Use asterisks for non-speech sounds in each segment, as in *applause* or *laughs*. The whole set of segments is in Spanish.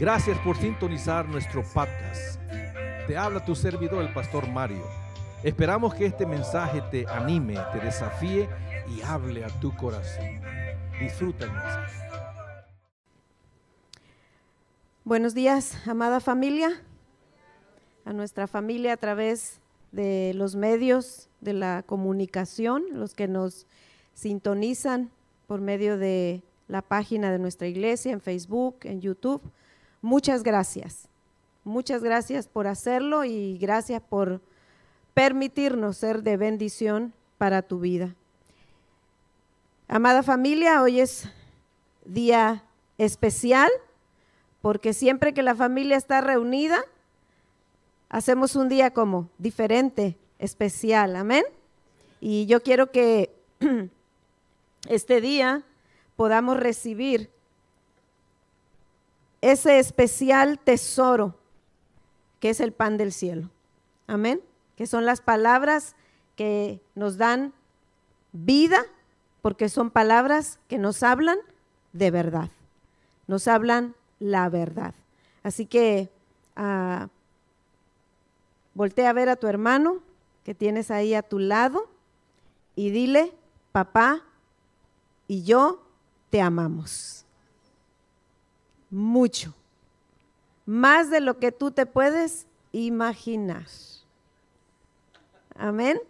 Gracias por sintonizar nuestro podcast. Te habla tu servidor, el pastor Mario. Esperamos que este mensaje te anime, te desafíe y hable a tu corazón. Disfruta el mensaje. Buenos días, amada familia, a nuestra familia a través de los medios de la comunicación, los que nos sintonizan por medio de la página de nuestra iglesia en Facebook, en YouTube. Muchas gracias. Muchas gracias por hacerlo y gracias por permitirnos ser de bendición para tu vida. Amada familia, hoy es día especial porque siempre que la familia está reunida, hacemos un día como diferente, especial, amén. Y yo quiero que *clears throat* este día podamos recibir ese especial tesoro que es el pan del cielo. Amén. Que son las palabras que nos dan vida, porque son palabras que nos hablan de verdad. Nos hablan la verdad. Así que uh, voltea a ver a tu hermano que tienes ahí a tu lado y dile, papá y yo te amamos mucho, más de lo que tú te puedes imaginar. Amén.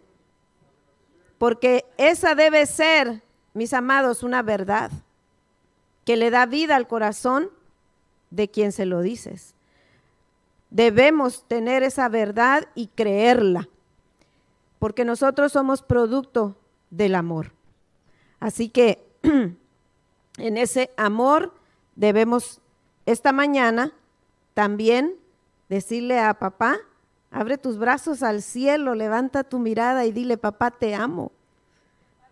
Porque esa debe ser, mis amados, una verdad que le da vida al corazón de quien se lo dices. Debemos tener esa verdad y creerla, porque nosotros somos producto del amor. Así que *clears throat* en ese amor debemos esta mañana también decirle a papá, abre tus brazos al cielo, levanta tu mirada y dile, papá, te amo.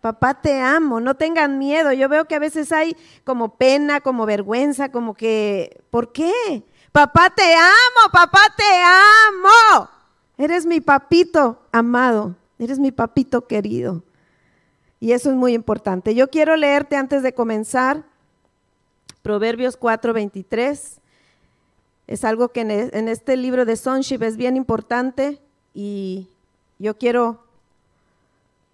Papá, te amo, no tengan miedo. Yo veo que a veces hay como pena, como vergüenza, como que, ¿por qué? Papá, te amo, papá, te amo. Eres mi papito amado, eres mi papito querido. Y eso es muy importante. Yo quiero leerte antes de comenzar Proverbios 4:23. Es algo que e, en este libro de Sonship es bien importante y yo quiero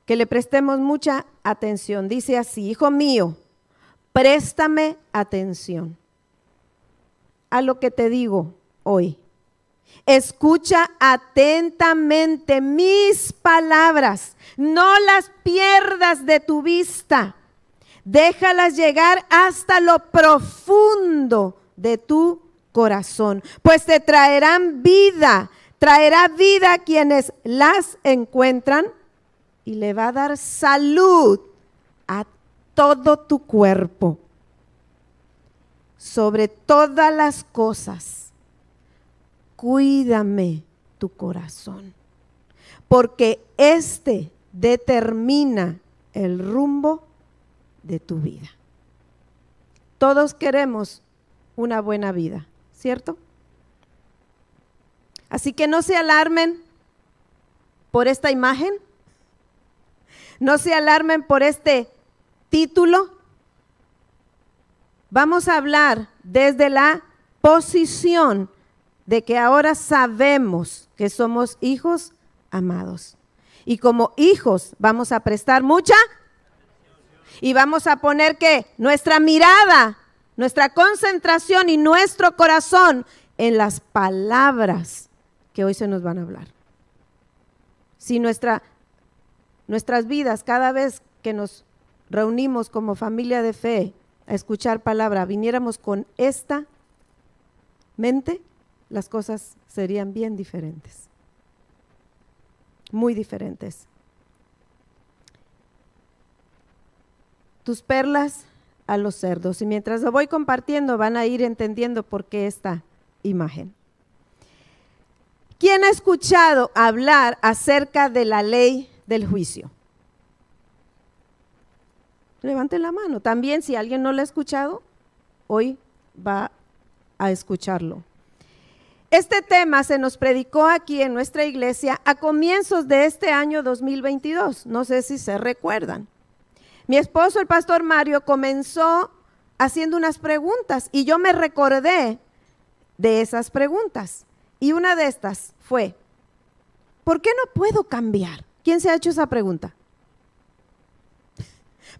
que le prestemos mucha atención. Dice así, hijo mío, préstame atención a lo que te digo hoy. Escucha atentamente mis palabras, no las pierdas de tu vista déjalas llegar hasta lo profundo de tu corazón, pues te traerán vida, traerá vida a quienes las encuentran y le va a dar salud a todo tu cuerpo. Sobre todas las cosas, cuídame tu corazón, porque este determina el rumbo de tu vida. Todos queremos una buena vida, ¿cierto? Así que no se alarmen por esta imagen, no se alarmen por este título. Vamos a hablar desde la posición de que ahora sabemos que somos hijos amados. Y como hijos vamos a prestar mucha y vamos a poner que nuestra mirada, nuestra concentración y nuestro corazón en las palabras que hoy se nos van a hablar. Si nuestra, nuestras vidas, cada vez que nos reunimos como familia de fe a escuchar palabra, viniéramos con esta mente, las cosas serían bien diferentes. Muy diferentes. Tus perlas a los cerdos. Y mientras lo voy compartiendo van a ir entendiendo por qué esta imagen. ¿Quién ha escuchado hablar acerca de la ley del juicio? Levanten la mano. También si alguien no lo ha escuchado, hoy va a escucharlo. Este tema se nos predicó aquí en nuestra iglesia a comienzos de este año 2022. No sé si se recuerdan. Mi esposo, el pastor Mario, comenzó haciendo unas preguntas y yo me recordé de esas preguntas. Y una de estas fue, ¿por qué no puedo cambiar? ¿Quién se ha hecho esa pregunta?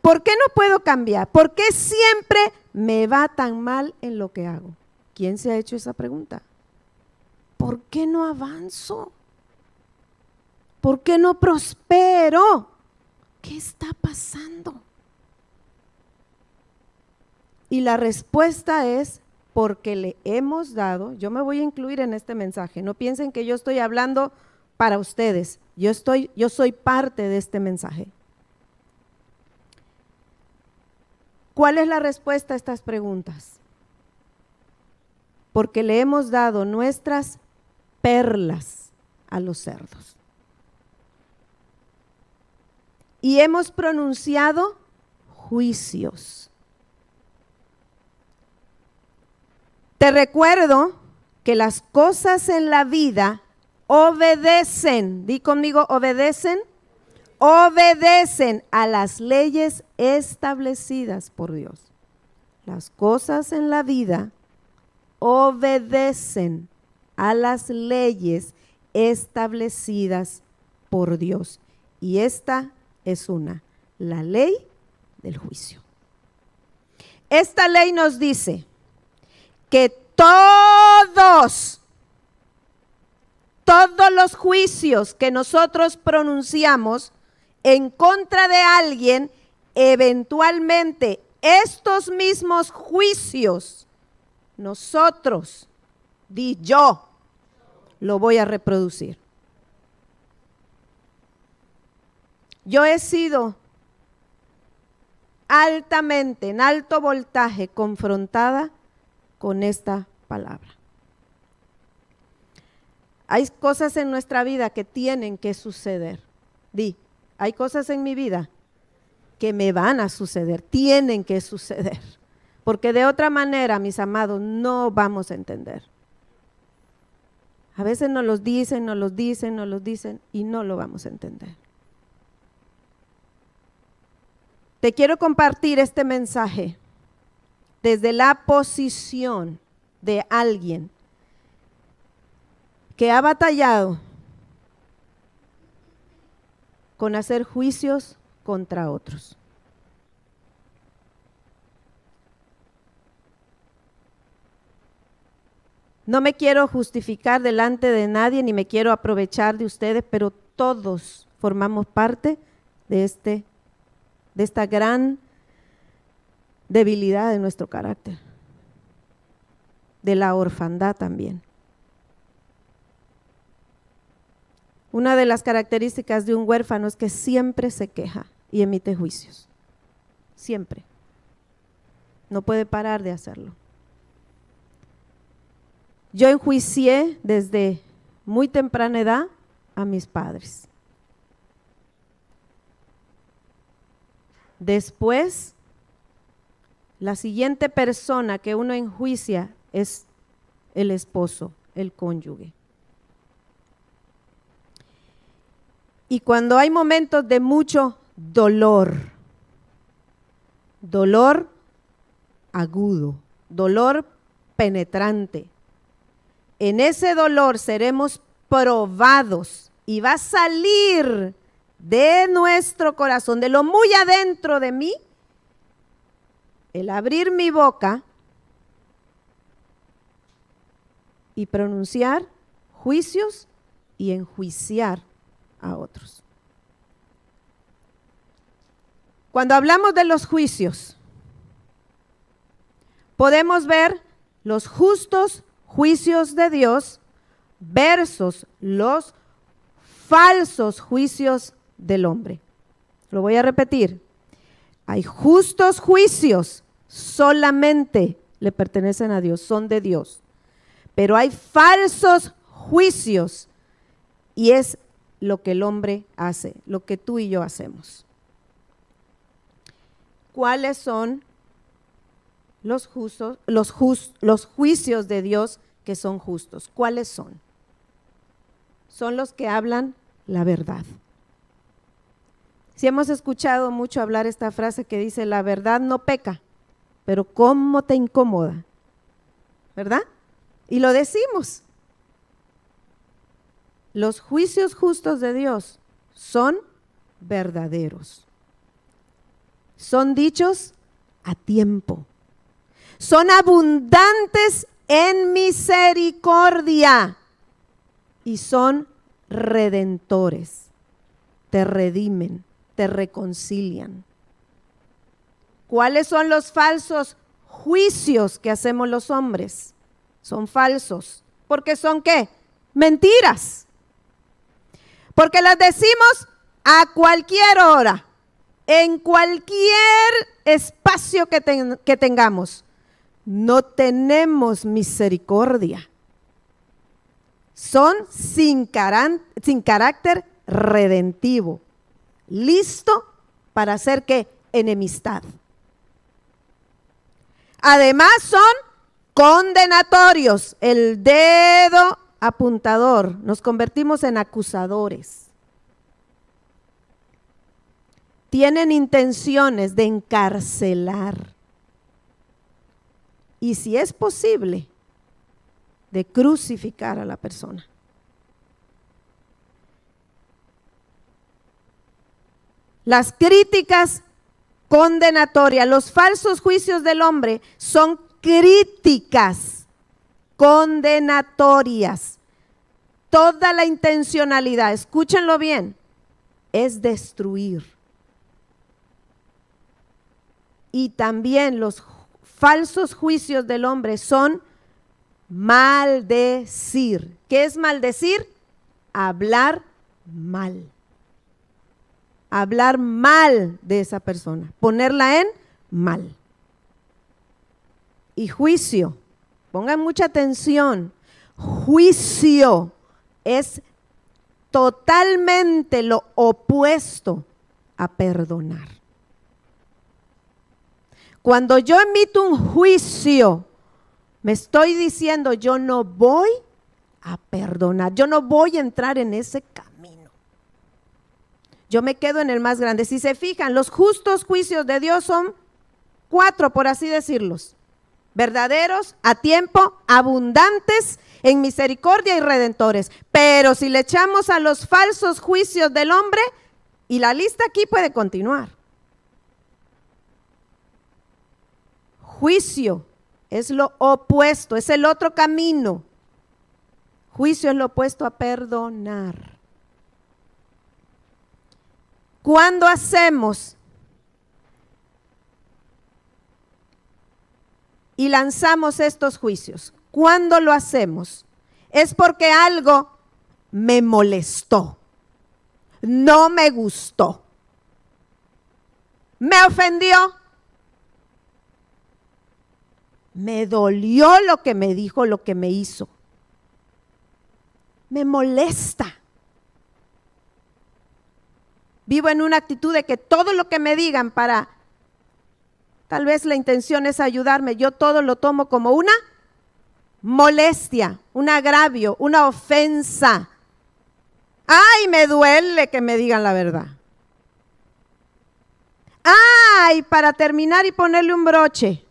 ¿Por qué no puedo cambiar? ¿Por qué siempre me va tan mal en lo que hago? ¿Quién se ha hecho esa pregunta? ¿Por qué no avanzo? ¿Por qué no prospero? ¿Qué está pasando? Y la respuesta es porque le hemos dado, yo me voy a incluir en este mensaje, no piensen que yo estoy hablando para ustedes, yo estoy yo soy parte de este mensaje. ¿Cuál es la respuesta a estas preguntas? Porque le hemos dado nuestras perlas a los cerdos. Y hemos pronunciado juicios. Te recuerdo que las cosas en la vida obedecen, di conmigo, obedecen, obedecen a las leyes establecidas por Dios. Las cosas en la vida obedecen a las leyes establecidas por Dios. Y esta es una, la ley del juicio. Esta ley nos dice que todos, todos los juicios que nosotros pronunciamos en contra de alguien, eventualmente estos mismos juicios, nosotros, di yo, lo voy a reproducir. Yo he sido altamente, en alto voltaje, confrontada con esta palabra. Hay cosas en nuestra vida que tienen que suceder. Di, hay cosas en mi vida que me van a suceder, tienen que suceder. Porque de otra manera, mis amados, no vamos a entender. A veces nos los dicen, nos los dicen, nos los dicen y no lo vamos a entender. Te quiero compartir este mensaje desde la posición de alguien que ha batallado con hacer juicios contra otros. No me quiero justificar delante de nadie ni me quiero aprovechar de ustedes, pero todos formamos parte de este de esta gran debilidad de nuestro carácter, de la orfandad también. Una de las características de un huérfano es que siempre se queja y emite juicios. Siempre. No puede parar de hacerlo. Yo enjuicié desde muy temprana edad a mis padres. Después, la siguiente persona que uno enjuicia es el esposo, el cónyuge. Y cuando hay momentos de mucho dolor, dolor agudo, dolor penetrante, en ese dolor seremos probados y va a salir de nuestro corazón, de lo muy adentro de mí, el abrir mi boca y pronunciar juicios y enjuiciar a otros. Cuando hablamos de los juicios, podemos ver los justos juicios de Dios versus los falsos juicios del hombre. Lo voy a repetir. Hay justos juicios, solamente le pertenecen a Dios, son de Dios. Pero hay falsos juicios y es lo que el hombre hace, lo que tú y yo hacemos. ¿Cuáles son los, justos, los, los juicios de Dios que son justos? ¿Cuáles son? Son los que hablan la verdad. Si hemos escuchado mucho hablar esta frase que dice, la verdad no peca, pero ¿cómo te incomoda? ¿Verdad? Y lo decimos. Los juicios justos de Dios son verdaderos. Son dichos a tiempo. Son abundantes en misericordia y son redentores. Te redimen, te reconcilian. ¿Cuáles son los falsos juicios que hacemos los hombres? Son falsos. Porque son qué? Mentiras. Porque las decimos a cualquier hora, en cualquier espacio que, tengamos. No tenemos misericordia. Son sin, sin carácter redentivo, listo para hacer que enemistad. Además son condenatorios, el dedo apuntador, nos convertimos en acusadores. Tienen intenciones de encarcelar. Y si es posible, de crucificar a la persona. Las críticas condenatorias, los falsos juicios del hombre son críticas condenatorias. Toda la intencionalidad, escúchenlo bien, es destruir. Y también los falsos juicios del hombre son maldecir. ¿Qué es maldecir? Hablar mal. Hablar mal de esa persona, ponerla en mal. Y juicio, pongan mucha atención, juicio es totalmente lo opuesto a perdonar. Cuando yo emito un juicio, me estoy diciendo, yo no voy a perdonar, yo no voy a entrar en ese camino. Yo me quedo en el más grande. Si se fijan, los justos juicios de Dios son cuatro, por así decirlos. Verdaderos, a tiempo, abundantes en misericordia y redentores. Pero si le echamos a los falsos juicios del hombre, y la lista aquí puede continuar. Juicio, es lo opuesto, es el otro camino. Juicio es lo opuesto a perdonar. Cuando hacemos y lanzamos estos juicios, cuando lo hacemos, es porque algo me molestó, no me gustó, me ofendió me dolió lo que me dijo, lo que me hizo. Me molesta. Vivo en una actitud de que todo lo que me digan para, tal vez la intención es ayudarme, yo todo lo tomo como una molestia, un agravio, una ofensa. Ay, me duele que me digan la verdad. Ay, para terminar y ponerle un broche.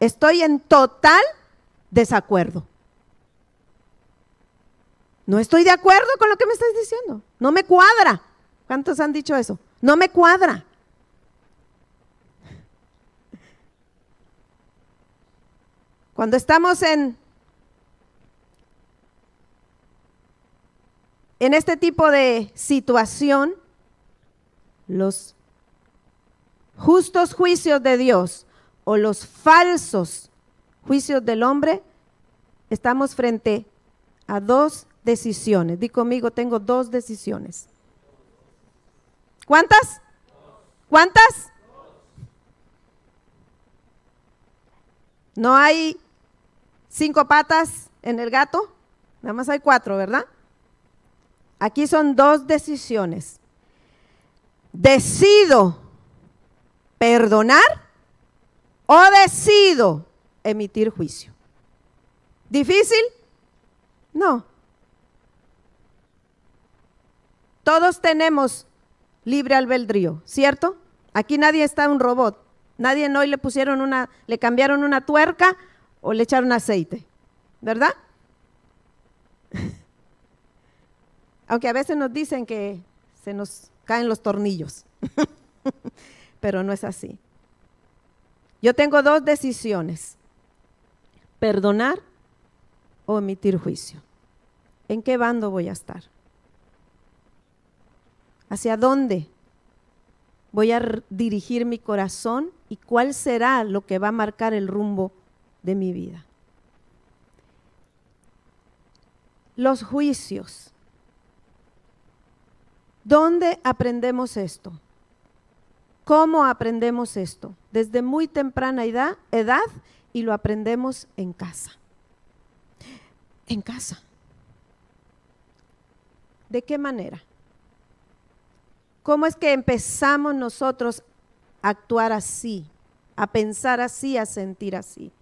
Estoy en total desacuerdo. No estoy de acuerdo con lo que me estás diciendo. No me cuadra. ¿Cuántos han dicho eso? No me cuadra. Cuando estamos en, en este tipo de situación, los justos juicios de Dios o los falsos juicios del hombre, estamos frente a dos decisiones. Di conmigo, tengo dos decisiones. ¿Cuántas? ¿Cuántas? No hay cinco patas en el gato, nada más hay cuatro, ¿verdad? Aquí son dos decisiones. Decido perdonar o decido emitir juicio. ¿Difícil? No. Todos tenemos libre albedrío, ¿cierto? Aquí nadie está un robot. Nadie hoy le pusieron una, le cambiaron una tuerca o le echaron aceite. ¿verdad? *laughs* Aunque a veces nos dicen que se nos caen los tornillos, *laughs* pero no es así. Yo tengo dos decisiones, perdonar o emitir juicio. ¿En qué bando voy a estar? ¿Hacia dónde voy a dirigir mi corazón y cuál será lo que va a marcar el rumbo de mi vida? Los juicios. ¿Dónde aprendemos esto? ¿Cómo aprendemos esto? Desde muy temprana edad, edad y lo aprendemos en casa. En casa. ¿De qué manera? ¿Cómo es que empezamos nosotros a actuar así, a pensar así, a sentir así?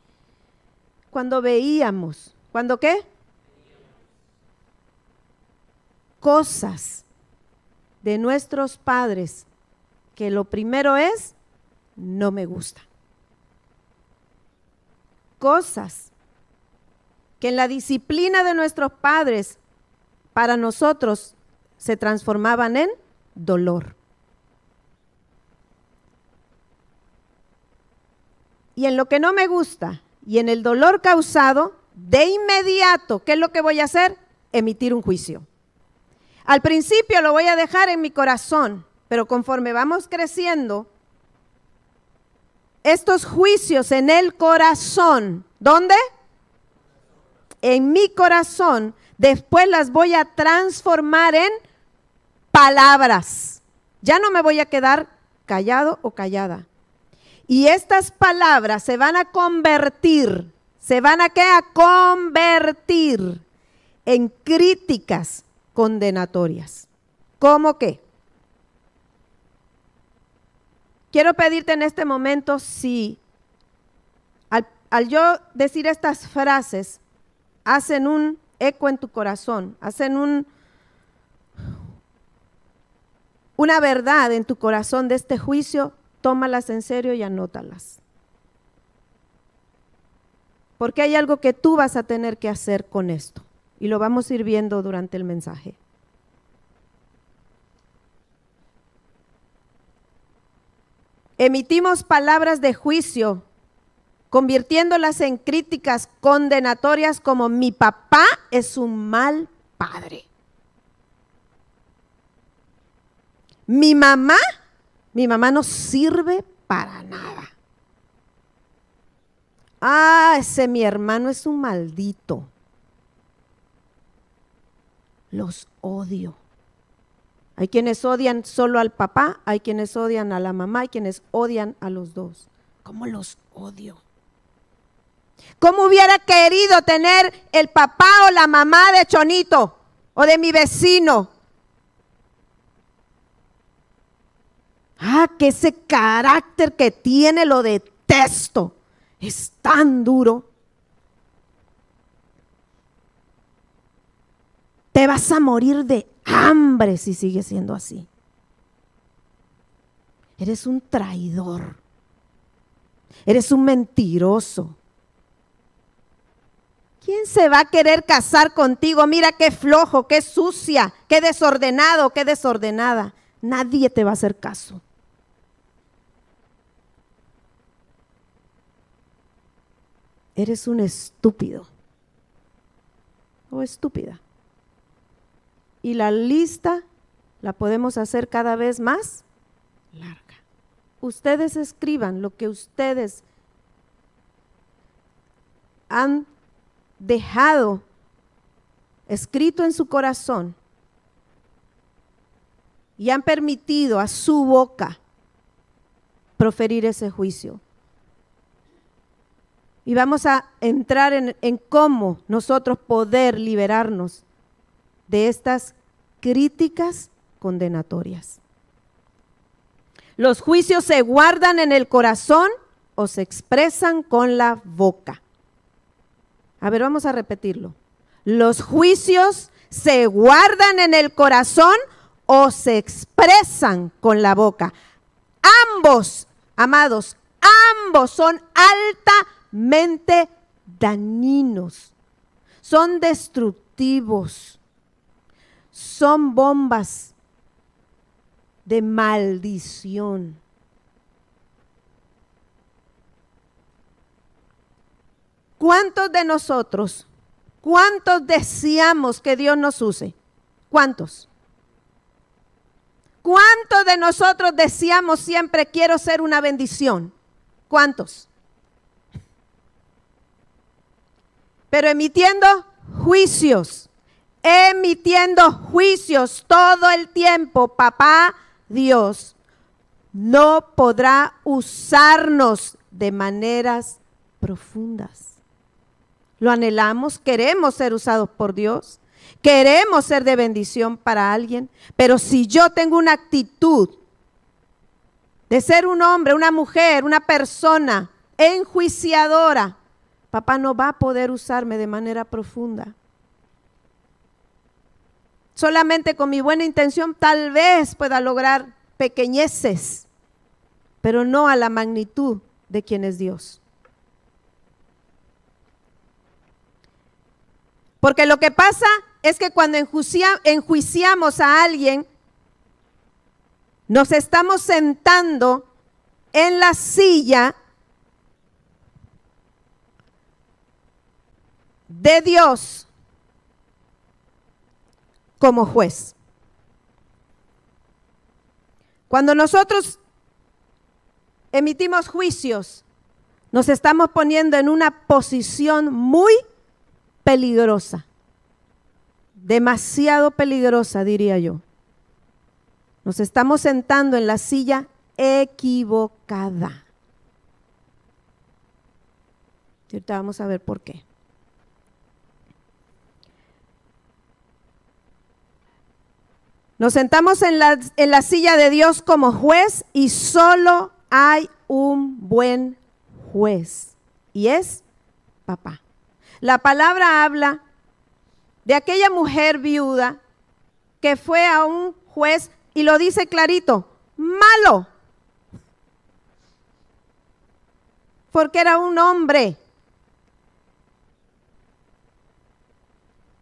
Cuando veíamos, ¿cuándo qué? Cosas de nuestros padres que lo primero es, no me gusta. Cosas que en la disciplina de nuestros padres para nosotros se transformaban en dolor. Y en lo que no me gusta y en el dolor causado, de inmediato, ¿qué es lo que voy a hacer? Emitir un juicio. Al principio lo voy a dejar en mi corazón, pero conforme vamos creciendo, estos juicios en el corazón, ¿dónde? En mi corazón, después las voy a transformar en palabras. Ya no me voy a quedar callado o callada. Y estas palabras se van a convertir, se van a qué? A convertir en críticas condenatorias. ¿Cómo qué? Quiero pedirte en este momento si al, al, yo decir estas frases hacen un eco en tu corazón, hacen un, una verdad en tu corazón de este juicio, tómalas en serio y anótalas. Porque hay algo que tú vas a tener que hacer con esto. Y lo vamos a ir viendo durante el mensaje. Emitimos palabras de juicio, convirtiéndolas en críticas condenatorias como mi papá es un mal padre. Mi mamá, mi mamá no sirve para nada. Ah, ese mi hermano es un maldito. Los odio. Hay quienes odian solo al papá, hay quienes odian a la mamá, hay quienes odian a los dos. ¿Cómo los odio? ¿Cómo hubiera querido tener el papá o la mamá de Chonito o de mi vecino Ah, que ese carácter que tiene lo detesto. Es tan duro. Te vas a morir de hambre si sigues siendo así. Eres un traidor. Eres un mentiroso. ¿Quién se va a querer casar contigo? Mira qué flojo, qué sucia, qué desordenado, qué desordenada. Nadie te va a hacer caso. Eres un estúpido o estúpida. Y la lista la podemos hacer cada vez más larga. Ustedes escriban lo que ustedes han dejado escrito en su corazón y han permitido a su boca proferir ese juicio. Y vamos a entrar en, cómo nosotros poder liberarnos de estas críticas condenatorias. Los juicios se guardan en el corazón o se expresan con la boca. A ver, vamos a repetirlo. Los juicios se guardan en el corazón o se expresan con la boca. Ambos, amados, ambos son alta mente dañinos son destructivos, son bombas de maldición. ¿Cuántos de nosotros, cuántos deseamos que Dios nos use? ¿Cuántos? ¿Cuántos de nosotros deseamos siempre quiero ser una bendición? ¿Cuántos? Pero emitiendo juicios, emitiendo juicios todo el tiempo, papá Dios no podrá usarnos de maneras profundas. Lo anhelamos, queremos ser usados por Dios, queremos ser de bendición para alguien, pero si yo tengo una actitud de ser un hombre, una mujer, una persona enjuiciadora, papá no va a poder usarme de manera profunda. Solamente con mi buena intención tal vez pueda lograr pequeñeces, pero no a la magnitud de quien es Dios. Porque lo que pasa es que cuando enjuiciamos a alguien, nos estamos sentando en la silla de Dios como juez. Cuando nosotros emitimos juicios, nos estamos poniendo en una posición muy peligrosa, demasiado peligrosa, diría yo. Nos estamos sentando en la silla equivocada. Ahorita vamos a ver por qué. Nos sentamos en la, silla de Dios como juez y solo hay un buen juez y es papá. La palabra habla de aquella mujer viuda que fue a un juez y lo dice clarito, malo, porque era un hombre.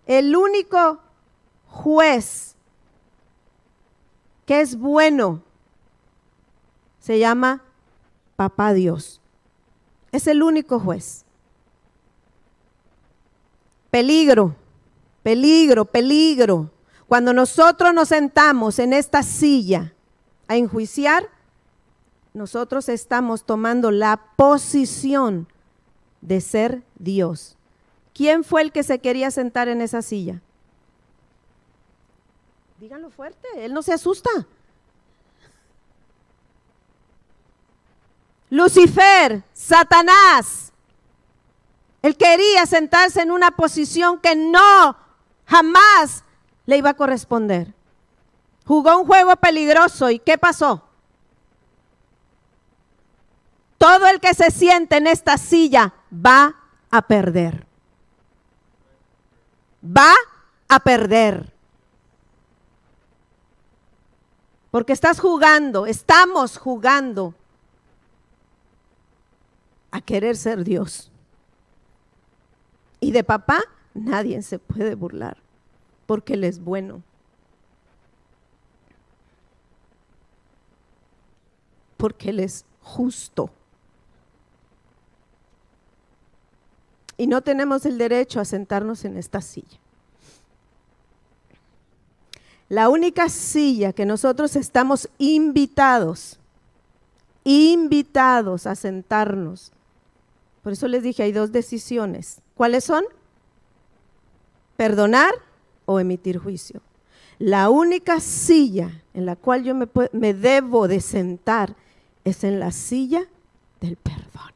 El único juez que es bueno se llama Papá Dios. Es el único juez. Peligro, peligro, peligro. Cuando nosotros nos sentamos en esta silla a enjuiciar, nosotros estamos tomando la posición de ser Dios. ¿Quién fue el que se quería sentar en esa silla? Díganlo fuerte, él no se asusta. Lucifer, Satanás, él quería sentarse en una posición que no, jamás le iba a corresponder. Jugó un juego peligroso y ¿qué pasó? Todo el que se siente en esta silla va a perder. Va a perder. Porque estás jugando, estamos jugando a querer ser Dios. Y de papá nadie se puede burlar, porque Él es bueno. Porque Él es justo. Y no tenemos el derecho a sentarnos en esta silla. La única silla que nosotros estamos invitados, invitados a sentarnos. Por eso les dije, hay dos decisiones. ¿Cuáles son? Perdonar o emitir juicio. La única silla en la cual yo me, debo de sentar es en la silla del perdón.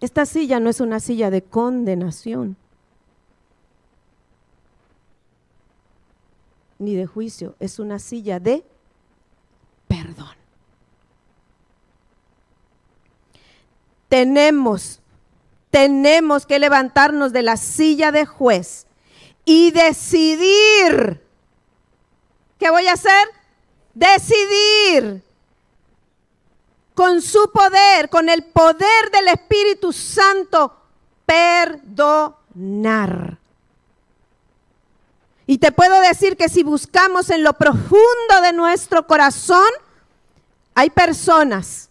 Esta silla no es una silla de condenación ni de juicio, es una silla de perdón. tenemos, tenemos que levantarnos de la silla de juez y decidir. ¿Qué voy a hacer? Decidir con su poder, con el poder del Espíritu Santo, perdonar. Y te puedo decir que si buscamos en lo profundo de nuestro corazón, hay personas.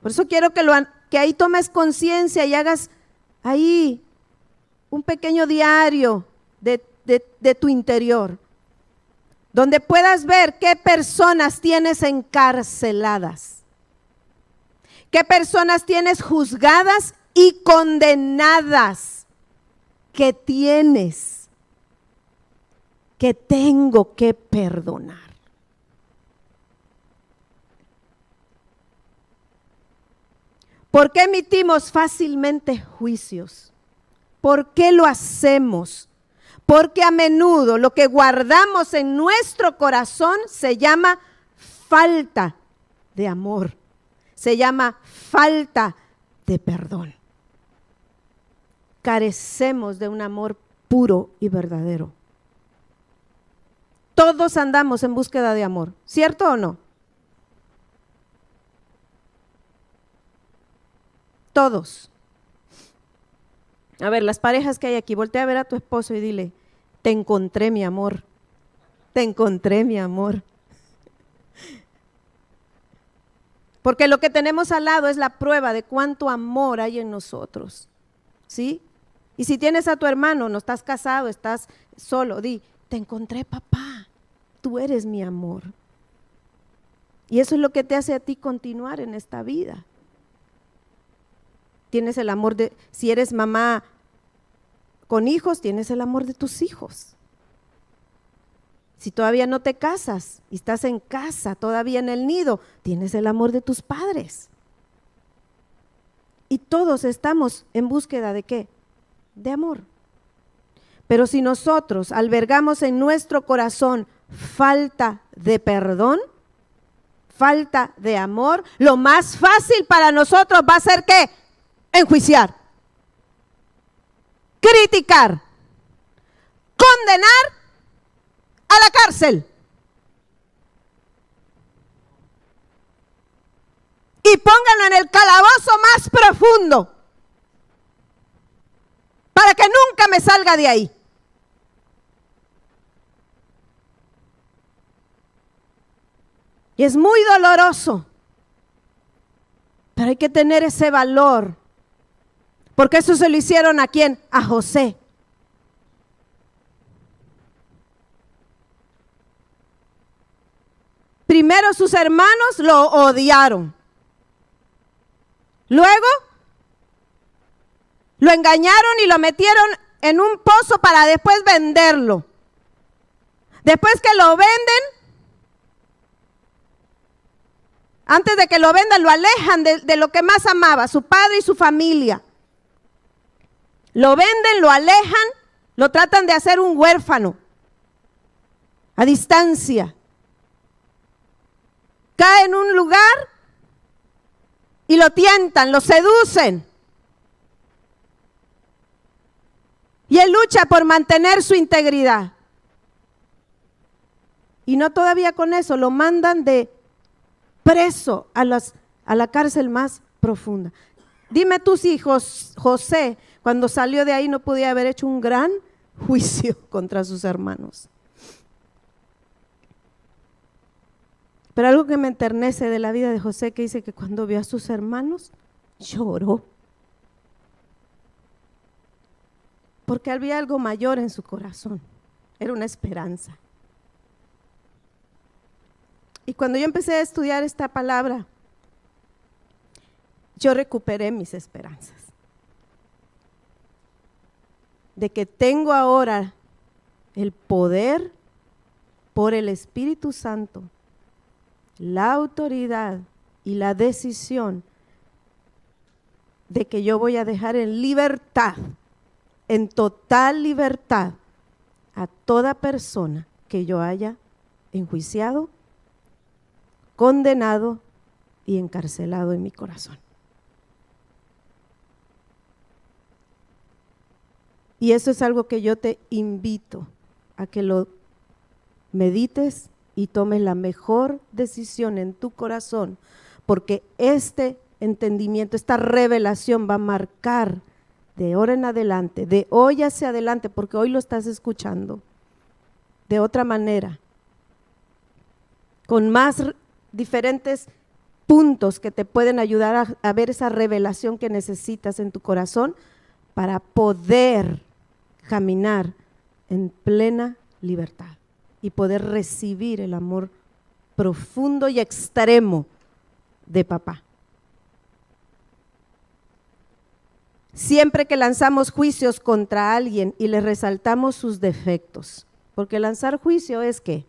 Por eso quiero que, lo, que ahí tomes conciencia y hagas ahí un pequeño diario de, de tu interior, donde puedas ver qué personas tienes encarceladas, qué personas tienes juzgadas y condenadas que tienes, que tengo que perdonar. ¿Por qué emitimos fácilmente juicios? ¿Por qué lo hacemos? Porque a menudo lo que guardamos en nuestro corazón se llama falta de amor, se llama falta de perdón. Carecemos de un amor puro y verdadero. Todos andamos en búsqueda de amor, ¿cierto o no? Todos. A ver, las parejas que hay aquí, voltea a ver a tu esposo y dile, te encontré mi amor, te encontré mi amor. Porque lo que tenemos al lado es la prueba de cuánto amor hay en nosotros. ¿Sí? Y si tienes a tu hermano, no estás casado, estás solo, di, te encontré papá, tú eres mi amor. Y eso es lo que te hace a ti continuar en esta vida tienes el amor de, si eres mamá con hijos, tienes el amor de tus hijos. Si todavía no te casas y estás en casa, todavía en el nido, tienes el amor de tus padres. Y todos estamos en búsqueda de qué? De amor. Pero si nosotros albergamos en nuestro corazón falta de perdón, falta de amor, lo más fácil para nosotros va a ser que enjuiciar, criticar, condenar a la cárcel. Y pónganlo en el calabozo más profundo para que nunca me salga de ahí. Es muy doloroso, pero hay que tener ese valor porque eso se lo hicieron a quién? A José. Primero sus hermanos lo odiaron. Luego lo engañaron y lo metieron en un pozo para después venderlo. Después que lo venden, antes de que lo vendan, lo alejan de, lo que más amaba, su padre y su familia. Lo venden, lo alejan, lo tratan de hacer un huérfano a distancia. Cae en un lugar y lo tientan, lo seducen. Y él lucha por mantener su integridad. Y no todavía con eso, lo mandan de preso a, la cárcel más profunda. Dime tus hijos, José, cuando salió de ahí no podía haber hecho un gran *laughs* juicio contra sus hermanos. Pero algo que me enternece de la vida de José, que dice que cuando vio a sus hermanos, lloró. Porque había algo mayor en su corazón. Era una esperanza. Y cuando yo empecé a estudiar esta palabra, yo recuperé mis esperanzas. De que tengo ahora el poder por el Espíritu Santo, la autoridad y la decisión de que yo voy a dejar en libertad, en total libertad, a toda persona que yo haya enjuiciado, condenado y encarcelado en mi corazón. Y eso es algo que yo te invito a que lo medites y tomes la mejor decisión en tu corazón, porque este entendimiento, esta revelación va a marcar de ahora en adelante, de hoy hacia adelante, porque hoy lo estás escuchando, de otra manera, con más diferentes puntos que te pueden ayudar a, ver esa revelación que necesitas en tu corazón para poder caminar en plena libertad y poder recibir el amor profundo y extremo de papá. Siempre que lanzamos juicios contra alguien y le resaltamos sus defectos, porque lanzar juicio es que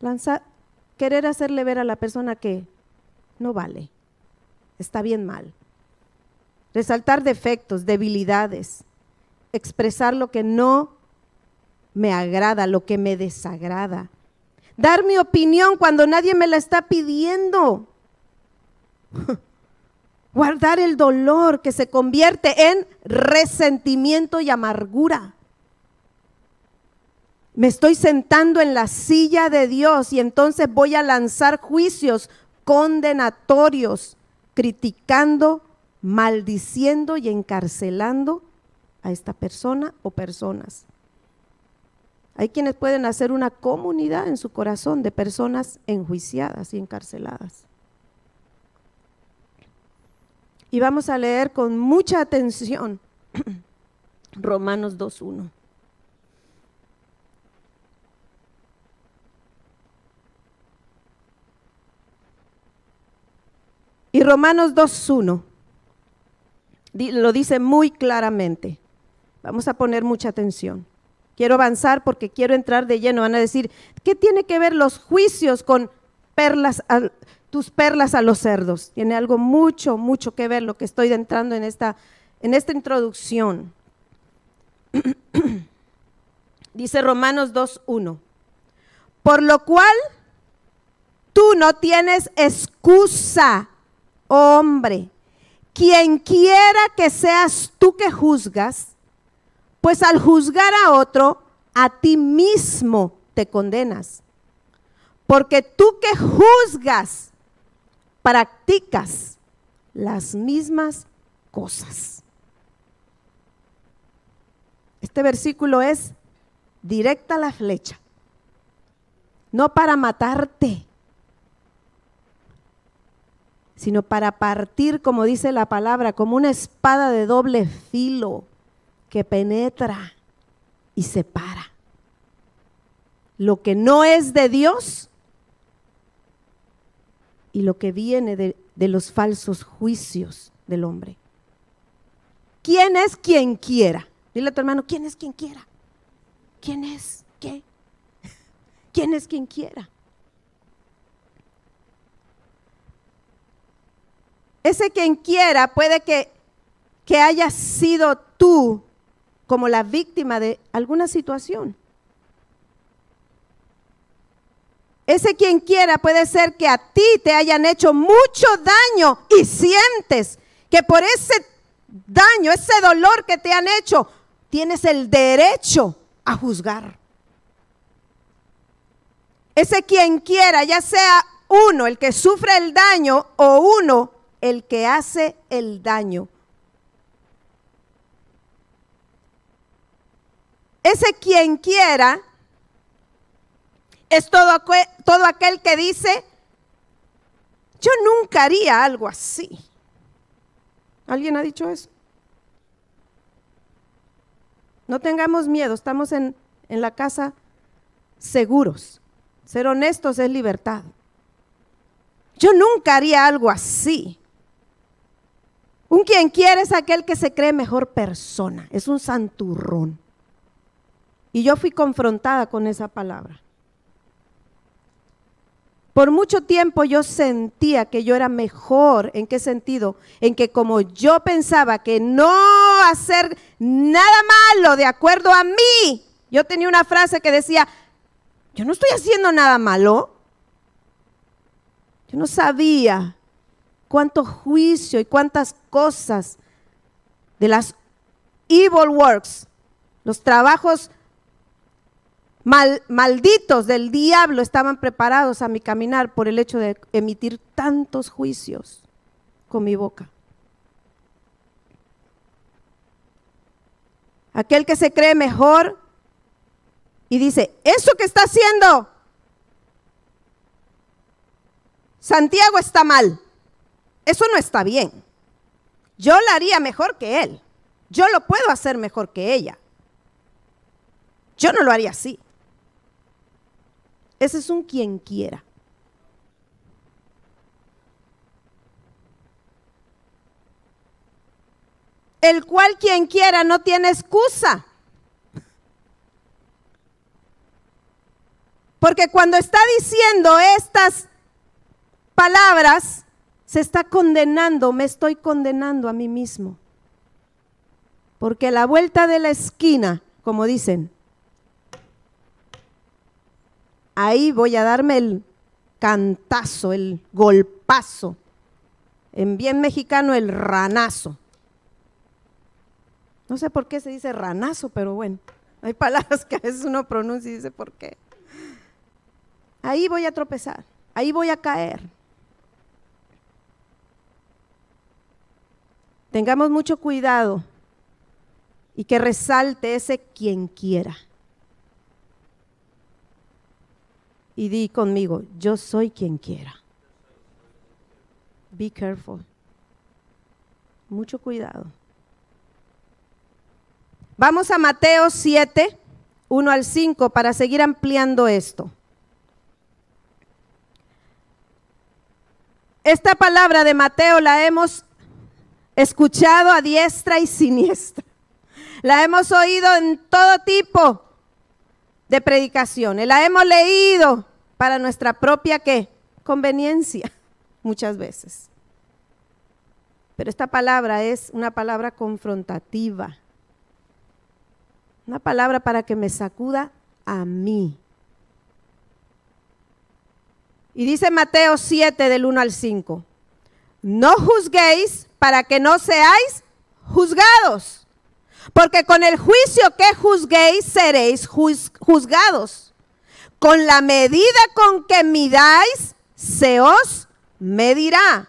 lanzar, querer hacerle ver a la persona que no vale, está bien mal. Resaltar defectos, debilidades, expresar lo que no me agrada, lo que me desagrada. Dar mi opinión cuando nadie me la está pidiendo. *laughs* Guardar el dolor que se convierte en resentimiento y amargura. Me estoy sentando en la silla de Dios y entonces voy a lanzar juicios condenatorios, criticando, maldiciendo y encarcelando a esta persona o personas. Hay quienes pueden hacer una comunidad en su corazón de personas enjuiciadas y encarceladas. Y vamos a leer con mucha atención *clears throat* Romanos 2.1. Y Romanos 2.1 lo dice muy claramente. Vamos a poner mucha atención. Quiero avanzar porque quiero entrar de lleno. Van a decir, ¿qué tiene que ver los juicios con perlas, tus perlas a los cerdos? Tiene algo mucho, mucho que ver lo que estoy entrando en esta, en esta introducción. *clears throat* Dice Romanos 2.1. Por lo cual tú no tienes excusa, hombre. Quien quiera que seas tú que juzgas, pues al juzgar a otro, a ti mismo te condenas. Porque tú que juzgas, practicas las mismas cosas. Este versículo es directa la flecha, no para matarte, sino para partir, como dice la palabra, como una espada de doble filo que penetra y separa. Lo que no es de Dios y lo que viene de, los falsos juicios del hombre. ¿Quién es quien quiera? Dile a tu hermano, ¿quién es quien quiera? ¿Quién es? ¿Qué? *laughs* ¿Quién es quien quiera? Ese quien quiera puede que, que haya sido tú como la víctima de alguna situación. Ese quien quiera puede ser que a ti te hayan hecho mucho daño y sientes que por ese daño, ese dolor que te han hecho, tienes el derecho a juzgar. Ese quien quiera, ya sea uno el que sufre el daño o uno el que hace el daño, Ese quien quiera es todo, todo aquel que dice, yo nunca haría algo así. ¿Alguien ha dicho eso? No tengamos miedo, estamos en, en la casa seguros. Ser honestos es libertad. Yo nunca haría algo así. Un quien quiere es aquel que se cree mejor persona, es un santurrón. Y yo fui confrontada con esa palabra. Por mucho tiempo yo sentía que yo era mejor. ¿En qué sentido? En que como yo pensaba que no hacer nada malo de acuerdo a mí, yo tenía una frase que decía, yo no estoy haciendo nada malo. Yo no sabía cuánto juicio y cuántas cosas de las evil works, los trabajos malditos del diablo estaban preparados a mi caminar por el hecho de emitir tantos juicios con mi boca. aquel que se cree mejor y dice, eso que está haciendo Santiago está mal, eso no está bien. Yo lo haría mejor que él, yo lo puedo hacer mejor que ella. Yo no lo haría así. Ese es un quien quiera. el cual quien quiera no tiene excusa. Porque cuando está diciendo estas palabras, se está condenando, me estoy condenando a mí mismo. Porque la vuelta de la esquina, como dicen, ahí voy a darme el cantazo, el golpazo. En bien mexicano, el ranazo. No sé por qué se dice ranazo, pero bueno, hay palabras que a veces uno pronuncia y dice por qué. Ahí voy a tropezar, ahí voy a caer. Tengamos mucho cuidado y que resalte ese quien quiera. Y di conmigo, yo soy quien quiera. Be careful. Mucho cuidado. Vamos a Mateo 7, 1 al 5 para seguir ampliando esto. Esta palabra de Mateo la hemos escuchado a diestra y siniestra. La hemos oído en todo tipo de predicaciones. La hemos leído para nuestra propia ¿qué? conveniencia muchas veces. Pero esta palabra es una palabra confrontativa una palabra para que me sacuda a mí. Y dice Mateo 7 del 1 al 5, no juzguéis para que no seáis juzgados, porque con el juicio que juzguéis seréis juzgados. Con la medida con que midáis, se os medirá.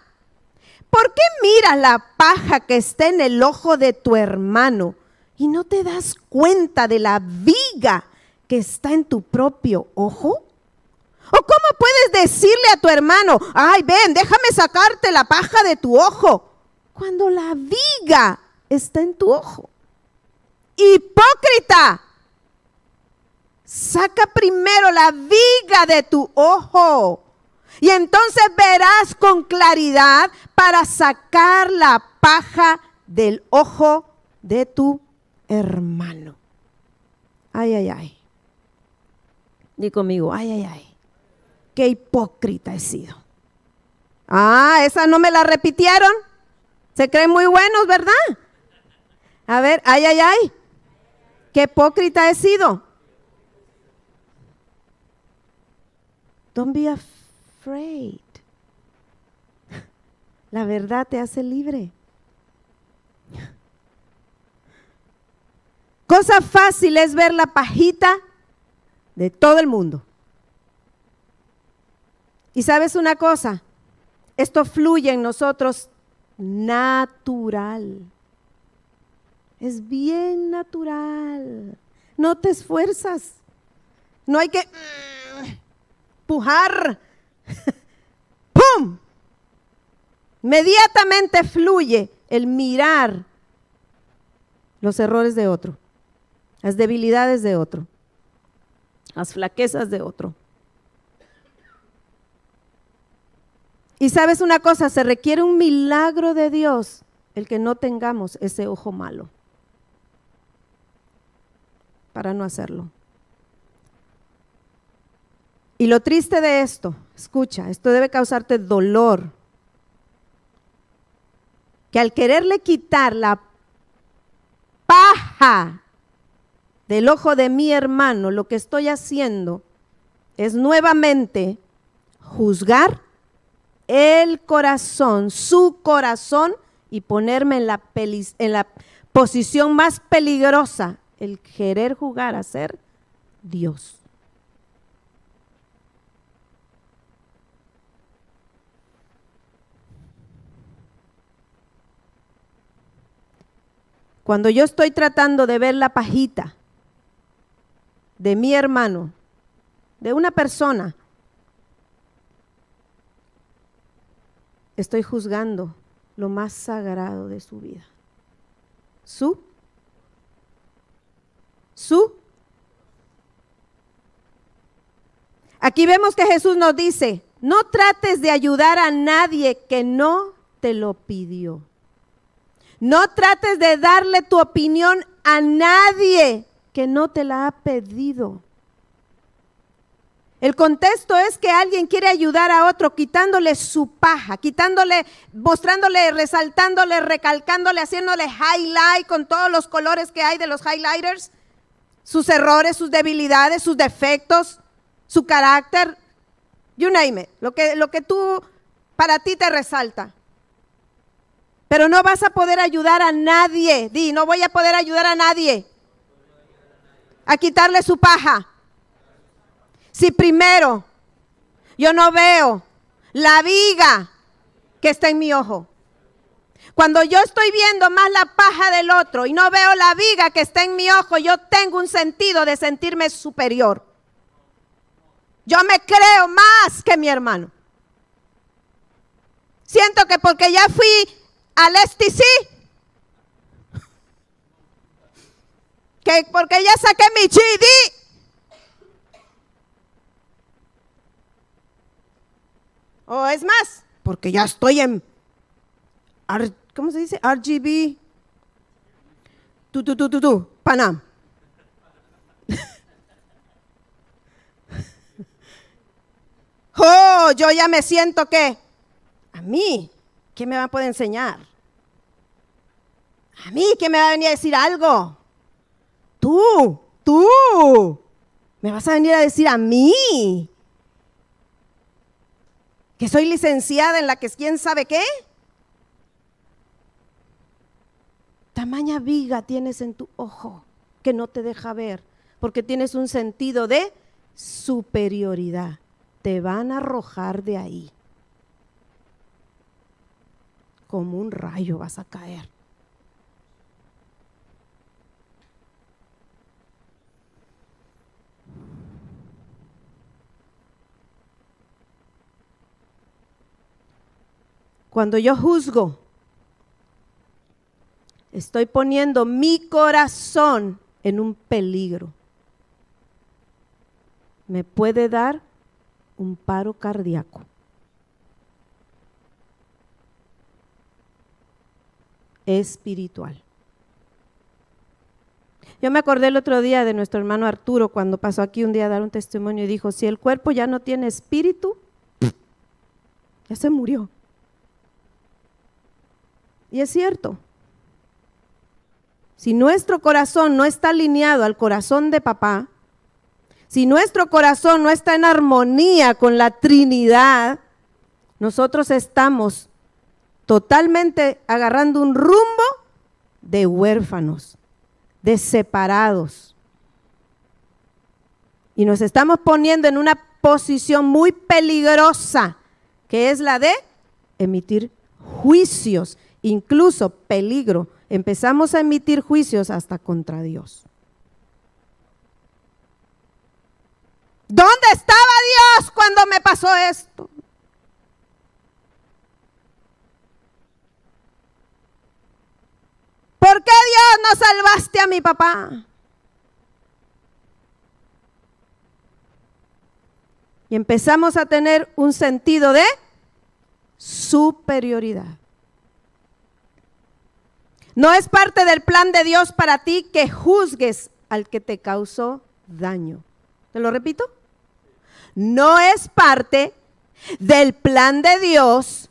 ¿Por qué miras la paja que está en el ojo de tu hermano? y no te das cuenta de la viga que está en tu propio ojo? ¿O puedes decirle a tu hermano, ay, ven, déjame sacarte la paja de tu ojo, cuando la viga está en tu ojo? Hipócrita, saca primero la viga de tu ojo y entonces verás con claridad para sacar la paja del ojo de tu hermano. Ay, ay, ay. Di conmigo, ay, ay, ay. Qué hipócrita he sido. Ah, esa no me la repitieron. Se creen muy buenos, ¿verdad? A ver, ay, ay, ay. Qué hipócrita he sido. Don't be afraid. La verdad te hace libre. Cosa fácil es ver la pajita de todo el mundo. Y sabes una cosa, esto fluye en nosotros natural. Es bien natural. No te esfuerzas. No hay que mm, pujar. *laughs* ¡Pum! Inmediatamente fluye el mirar los errores de otro las debilidades de otro, las flaquezas de otro. Y sabes una cosa, se requiere un milagro de Dios el que no tengamos ese ojo malo para no hacerlo. Y lo triste de esto, escucha, esto debe causarte dolor, que al quererle quitar la paja del ojo de mi hermano, lo que estoy haciendo es nuevamente juzgar el corazón, su corazón, y ponerme en la, en la posición más peligrosa, el querer jugar a ser Dios. Cuando yo estoy tratando de ver la pajita de mi hermano, de una persona, estoy juzgando lo más sagrado de su vida. Su, su. Aquí vemos que Jesús nos dice, no trates de ayudar a nadie que no te lo pidió. No trates de darle tu opinión a nadie que no te la ha pedido. El contexto es que alguien quiere ayudar a otro quitándole su paja, quitándole, mostrándole, resaltándole, recalcándole, haciéndole highlight con todos los colores que hay de los highlighters, sus errores, sus debilidades, sus defectos, su carácter, you name it, lo que, lo que tú, para ti te resalta. Pero no vas a poder ayudar a nadie, di, no voy a poder ayudar a nadie a quitarle su paja si primero yo no veo la viga que está en mi ojo? Cuando yo estoy viendo más la paja del otro y no veo la viga que está en mi ojo, yo tengo un sentido de sentirme superior. Yo me creo más que mi hermano. Siento que porque ya fui al STC, que porque ya saqué mi GD, O es más, porque ya estoy en, ¿cómo se dice? RGB. Tu, tu, tu, tu, tu, Panam. *laughs* oh, yo ya me siento que, a mí, ¿qué me va a poder enseñar? A mí, ¿qué me va a venir a decir algo? Tú, tú, me vas a venir a decir a mí que soy licenciada en la que quién sabe qué. Tamaña viga tienes en tu ojo que no te deja ver, porque tienes un sentido de superioridad. Te van a arrojar de ahí. Como un rayo vas a caer. Cuando yo juzgo, estoy poniendo mi corazón en un peligro. Me puede dar un paro cardíaco. espiritual. Yo me acordé el otro día de nuestro hermano Arturo cuando pasó aquí un día a dar un testimonio y dijo, si el cuerpo ya no tiene espíritu, ya se murió. Y es cierto. Si nuestro corazón no está alineado al corazón de papá, si nuestro corazón no está en armonía con la Trinidad, nosotros estamos totalmente agarrando un rumbo de huérfanos, de separados. Y nos estamos poniendo en una posición muy peligrosa, que es la de emitir juicios incluso peligro, empezamos a emitir juicios hasta contra Dios. ¿Dónde estaba Dios cuando me pasó esto? ¿Por qué Dios no salvaste a mi papá? Y empezamos a tener un sentido de superioridad. No es parte del plan de Dios para ti que juzgues al que te causó daño. ¿Te lo repito? No es parte del plan de Dios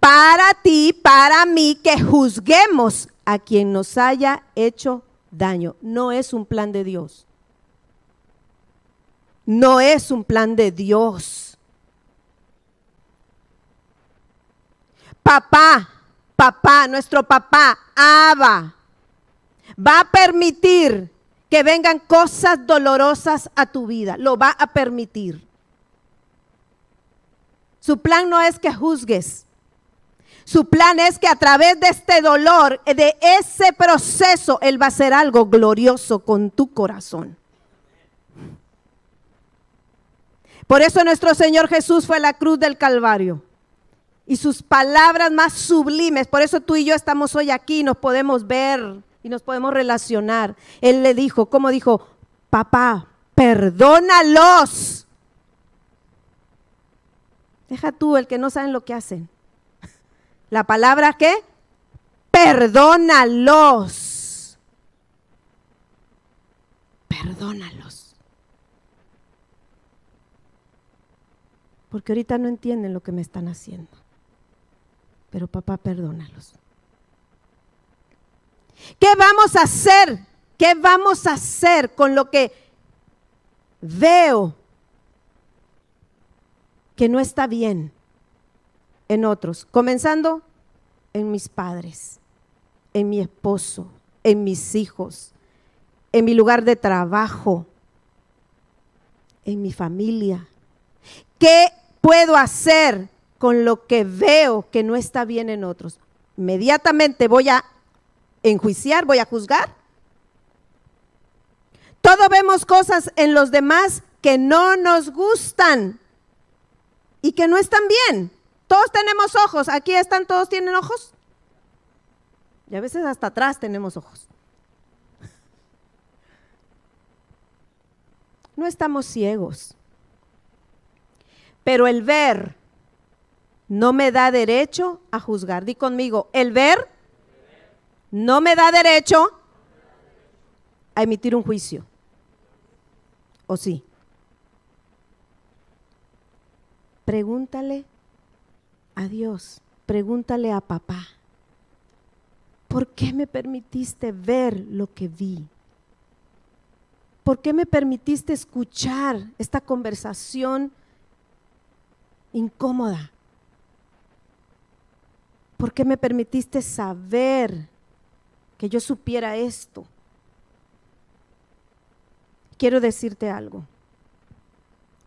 para ti, para mí, que juzguemos a quien nos haya hecho daño. No es un plan de Dios. No es un plan de Dios. Papá, papá, nuestro papá, Abba, va a permitir que vengan cosas dolorosas a tu vida. Lo va a permitir. Su plan no es que juzgues. Su plan es que a través de este dolor, de ese proceso, Él va a hacer algo glorioso con tu corazón. Por eso nuestro Señor Jesús fue a la cruz del Calvario. Y sus palabras más sublimes, por eso tú y yo estamos hoy aquí, nos podemos ver y nos podemos relacionar. Él le dijo, ¿cómo dijo? Papá, perdónalos. Deja tú el que no saben lo que hacen. La palabra qué? Perdónalos. Perdónalos. Porque ahorita no entienden lo que me están haciendo. Pero papá, perdónalos. ¿Qué vamos a hacer? ¿Qué vamos a hacer con lo que veo que no está bien? en otros, comenzando en mis padres, en mi esposo, en mis hijos, en mi lugar de trabajo, en mi familia. ¿Qué puedo hacer con lo que veo que no está bien en otros? Inmediatamente voy a enjuiciar, voy a juzgar. Todos vemos cosas en los demás que no nos gustan y que no están bien. Todos tenemos ojos. Aquí están, todos tienen ojos. Y a veces hasta atrás tenemos ojos. No estamos ciegos. Pero el ver no me da derecho a juzgar. Di conmigo, el ver no me da derecho a emitir un juicio. ¿O sí? Pregúntale a Dios, pregúntale a papá, ¿por qué me permitiste ver lo que vi? ¿Por qué me permitiste escuchar esta conversación incómoda? ¿Por qué me permitiste saber que yo supiera esto? Quiero decirte algo.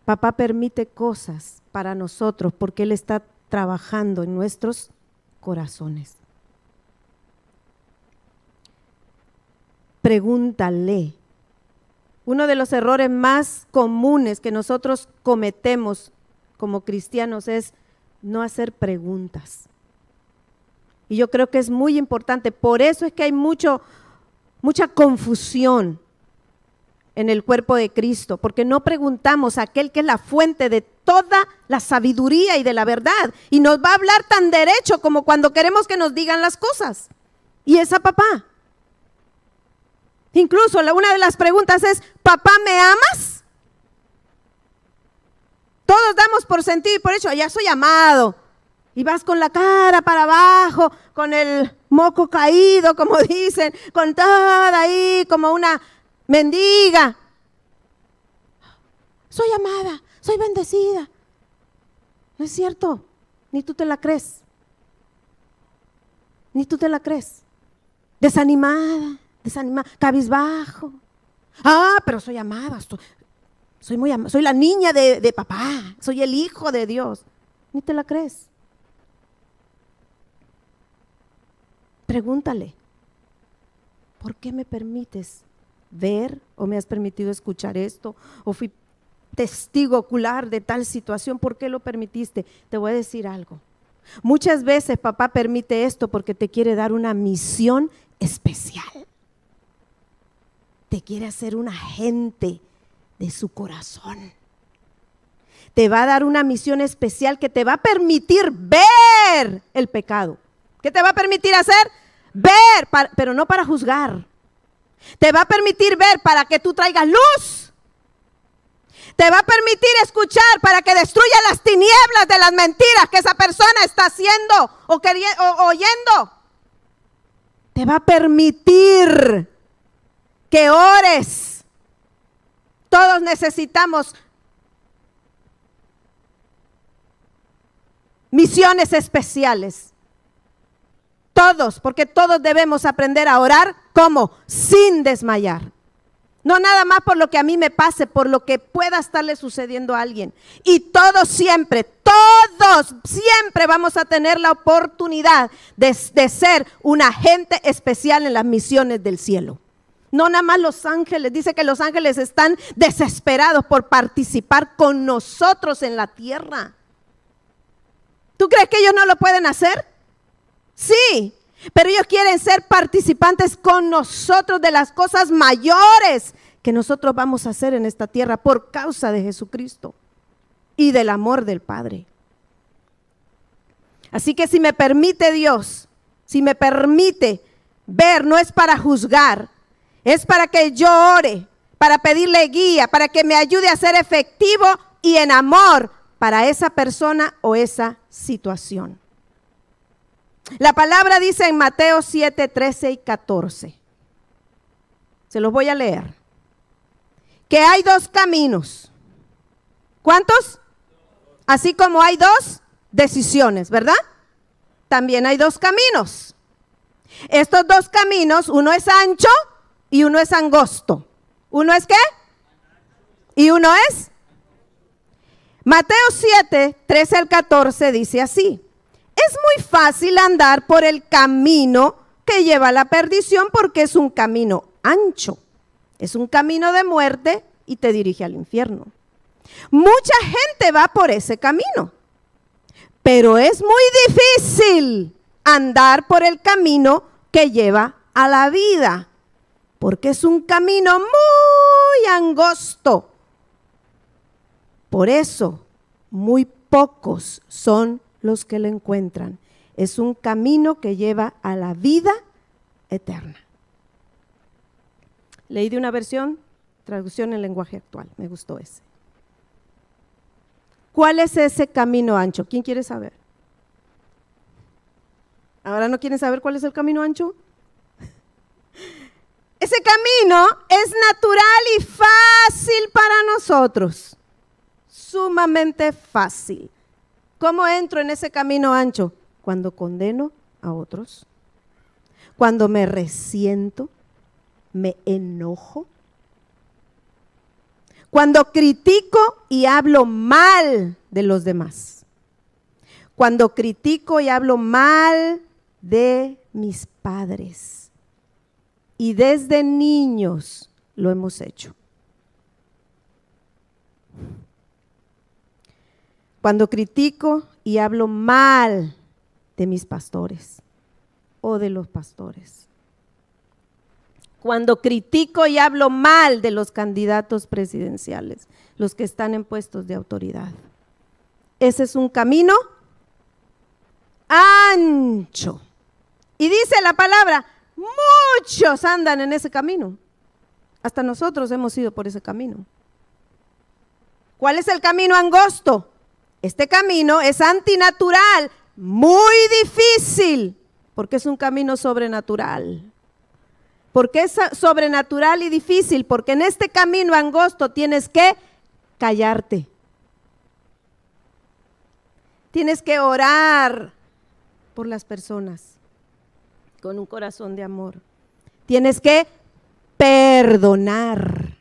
Papá permite cosas para nosotros porque Él está trabajando en nuestros corazones. Pregúntale. Uno de los errores más comunes que nosotros cometemos como cristianos es no hacer preguntas. Y yo creo que es muy importante. Por eso es que hay mucho, mucha confusión en el cuerpo de Cristo, porque no preguntamos a aquel que es la fuente de toda la sabiduría y de la verdad, y nos va a hablar tan derecho como cuando queremos que nos digan las cosas. Y es a papá. Incluso una de las preguntas es, papá, ¿me amas? Todos damos por sentido y por hecho, ya soy amado. Y vas con la cara para abajo, con el moco caído, como *laughs* dicen, con toda ahí como una mendiga. Soy amada, soy bendecida. No es cierto, ni tú te la crees. Ni tú te la crees. Desanimada, desanimada, cabizbajo. Ah, pero soy amada, soy, muy soy la niña de papá, soy el hijo de Dios. Ni te la crees. Pregúntale, ¿por qué me permites ver o me has permitido escuchar esto o fui testigo ocular de tal situación, ¿por qué lo permitiste? Te voy a decir algo. Muchas veces papá permite esto porque te quiere dar una misión especial. Te quiere hacer un agente de su corazón. Te va a dar una misión especial que te va a permitir ver el pecado. ¿Qué te va a permitir hacer? Ver, pero no para juzgar te va a permitir ver para que tú traigas luz. Te va a permitir escuchar para que destruya las tinieblas de las mentiras que esa persona está haciendo o, o oyendo. Te va a permitir que ores. Todos necesitamos misiones especiales. Todos, porque todos debemos aprender a orar como sin desmayar. No nada más por lo que a mí me pase, por lo que pueda estarle sucediendo a alguien. Y todos siempre, todos siempre vamos a tener la oportunidad de, ser un agente especial en las misiones del cielo. No nada más los ángeles, dice que los ángeles están desesperados por participar con nosotros en la tierra. ¿Tú crees que ellos no lo pueden hacer? Sí, pero ellos quieren ser participantes con nosotros de las cosas mayores que nosotros vamos a hacer en esta tierra por causa de Jesucristo y del amor del Padre. Así que si me permite Dios, si me permite ver, no es para juzgar, es para que yo ore, para pedirle guía, para que me ayude a ser efectivo y en amor para esa persona o esa situación. La palabra dice en Mateo 7, 13 y 14. Se los voy a leer. Que hay dos caminos. ¿Cuántos? Así como hay dos decisiones, ¿verdad? También hay dos caminos. Estos dos caminos, uno es ancho y uno es angosto. ¿Uno es qué? Y uno es. Mateo 7, 13 al 14 dice así. Es muy fácil andar por el camino que lleva a la perdición porque es un camino ancho. Es un camino de muerte y te dirige al infierno. Mucha gente va por ese camino, pero es muy difícil andar por el camino que lleva a la vida, porque es un camino muy angosto. Por eso, muy pocos son los que lo encuentran. Es un camino que lleva a la vida eterna. Leí de una versión, traducción en lenguaje actual, me gustó ese. ¿Cuál es ese camino ancho? ¿Quién quiere saber? ¿Ahora no quieren saber cuál es el camino ancho? *laughs* Ese camino es natural y fácil para nosotros. Sumamente fácil. ¿Cómo entro en ese camino ancho? Cuando condeno a otros, cuando me resiento, me enojo, cuando critico y hablo mal de los demás, cuando critico y hablo mal de mis padres. Y desde niños lo hemos hecho. Cuando critico y hablo mal de mis pastores o de los pastores. Cuando critico y hablo mal de los candidatos presidenciales, los que están en puestos de autoridad. Ese es un camino ancho. Y dice la palabra, muchos andan en ese camino. Hasta nosotros hemos ido por ese camino. ¿Cuál es el camino angosto? Este camino es antinatural, muy difícil, porque es un camino sobrenatural. ¿Por qué es sobrenatural y difícil? Porque en este camino angosto tienes que callarte. Tienes que orar por las personas con un corazón de amor. Tienes que perdonar.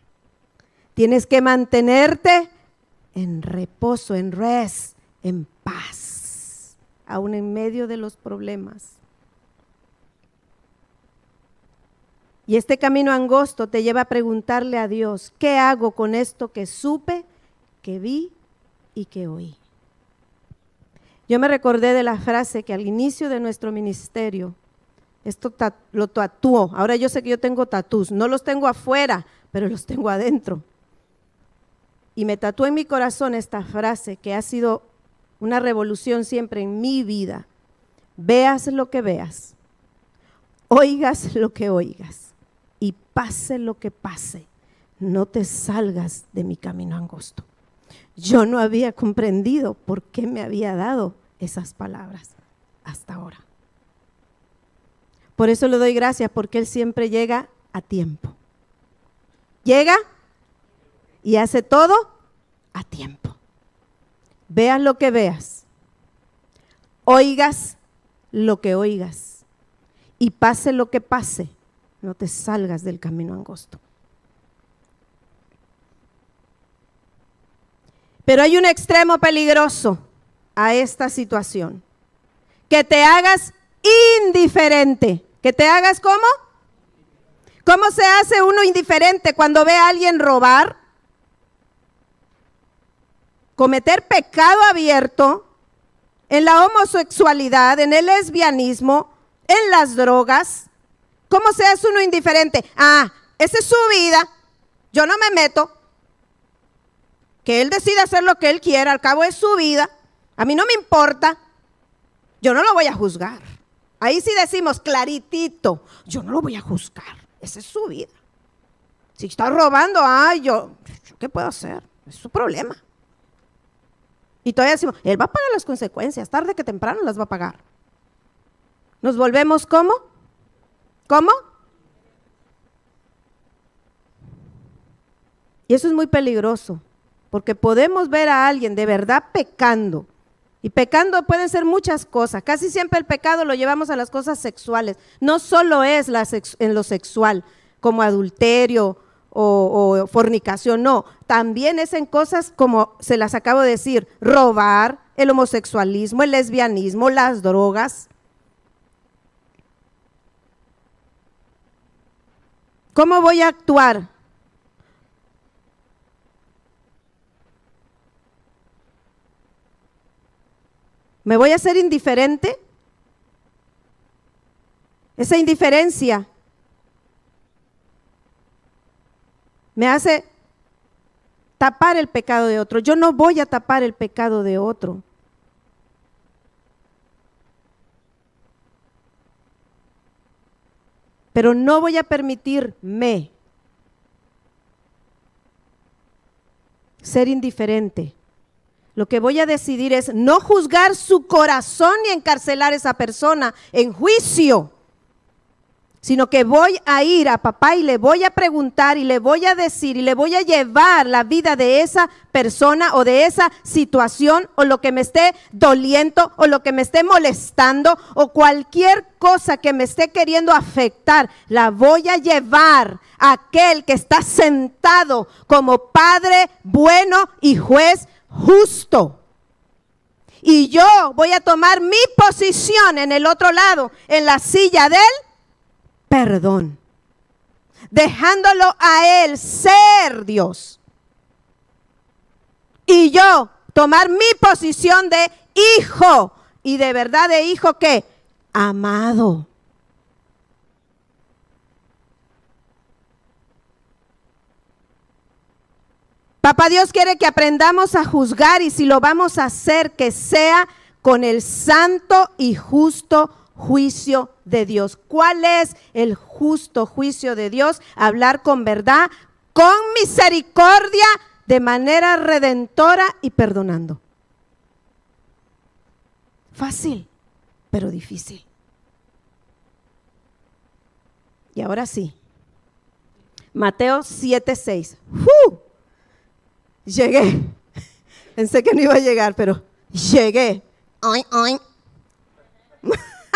Tienes que mantenerte en reposo, en res, en paz, aún en medio de los problemas. Y este camino angosto te lleva a preguntarle a Dios, ¿qué hago con esto que supe, que vi y que oí? Yo me recordé de la frase que al inicio de nuestro ministerio, esto lo tatuó. Ahora yo sé que yo tengo tatús, no los tengo afuera, pero los tengo adentro y me tatué en mi corazón esta frase que ha sido una revolución siempre en mi vida. Veas lo que veas, oigas lo que oigas y pase lo que pase, no te salgas de mi camino angosto. Yo no había comprendido por qué me había dado esas palabras hasta ahora. Por eso le doy gracias porque Él siempre llega a tiempo. Llega y hace todo a tiempo. Veas lo que veas, oigas lo que oigas y pase lo que pase, no te salgas del camino angosto. Pero hay un extremo peligroso a esta situación. Que te hagas indiferente. Que te hagas como? ¿Cómo se hace uno indiferente cuando ve a alguien robar? Cometer pecado abierto en la homosexualidad, en el lesbianismo, en las drogas. ¿Cómo se hace uno indiferente? Ah, esa es su vida. Yo no me meto. Que él decida hacer lo que él quiera, al cabo es su vida. A mí no me importa. Yo no lo voy a juzgar. Ahí sí decimos claritito, yo no lo voy a juzgar. Esa es su vida. Si está robando, ay, yo, ¿qué puedo hacer? Es su problema. Y todavía decimos, él va a pagar las consecuencias, tarde que temprano las va a pagar. Nos volvemos ¿cómo? ¿Cómo? Y eso es muy peligroso, porque podemos ver a alguien de verdad pecando. Y pecando pueden ser muchas cosas. Casi siempre el pecado lo llevamos a las cosas sexuales. No solo es en lo sexual, como adulterio o, fornicación, no. También es en cosas como se las acabo de decir, robar, el homosexualismo, el lesbianismo, las drogas. ¿Cómo voy a actuar? ¿Me voy a ser indiferente? Esa indiferencia me hace tapar el pecado de otro. Yo no voy a tapar el pecado de otro. Pero no voy a permitirme ser indiferente. Lo que voy a decidir es no juzgar su corazón ni encarcelar a esa persona en juicio, sino que voy a ir a papá y le voy a preguntar y le voy a decir y le voy a llevar la vida de esa persona o de esa situación o lo que me esté doliendo o lo que me esté molestando o cualquier cosa que me esté queriendo afectar, la voy a llevar a aquel que está sentado como Padre bueno y juez justo. Y yo voy a tomar mi posición en el otro lado, en la silla del perdón, dejándolo a Él ser Dios. Y yo tomar mi posición de hijo y de verdad de hijo que amado. Papá Dios quiere que aprendamos a juzgar y si lo vamos a hacer, que sea con el santo y justo juicio de Dios. ¿Cuál es el justo juicio de Dios? Hablar con verdad, con misericordia, de manera redentora y perdonando. Fácil, pero difícil. Y ahora sí. Mateo 7:6. ¡Uh! Llegué. *laughs* Pensé que no iba a llegar, pero llegué. Ay, ay.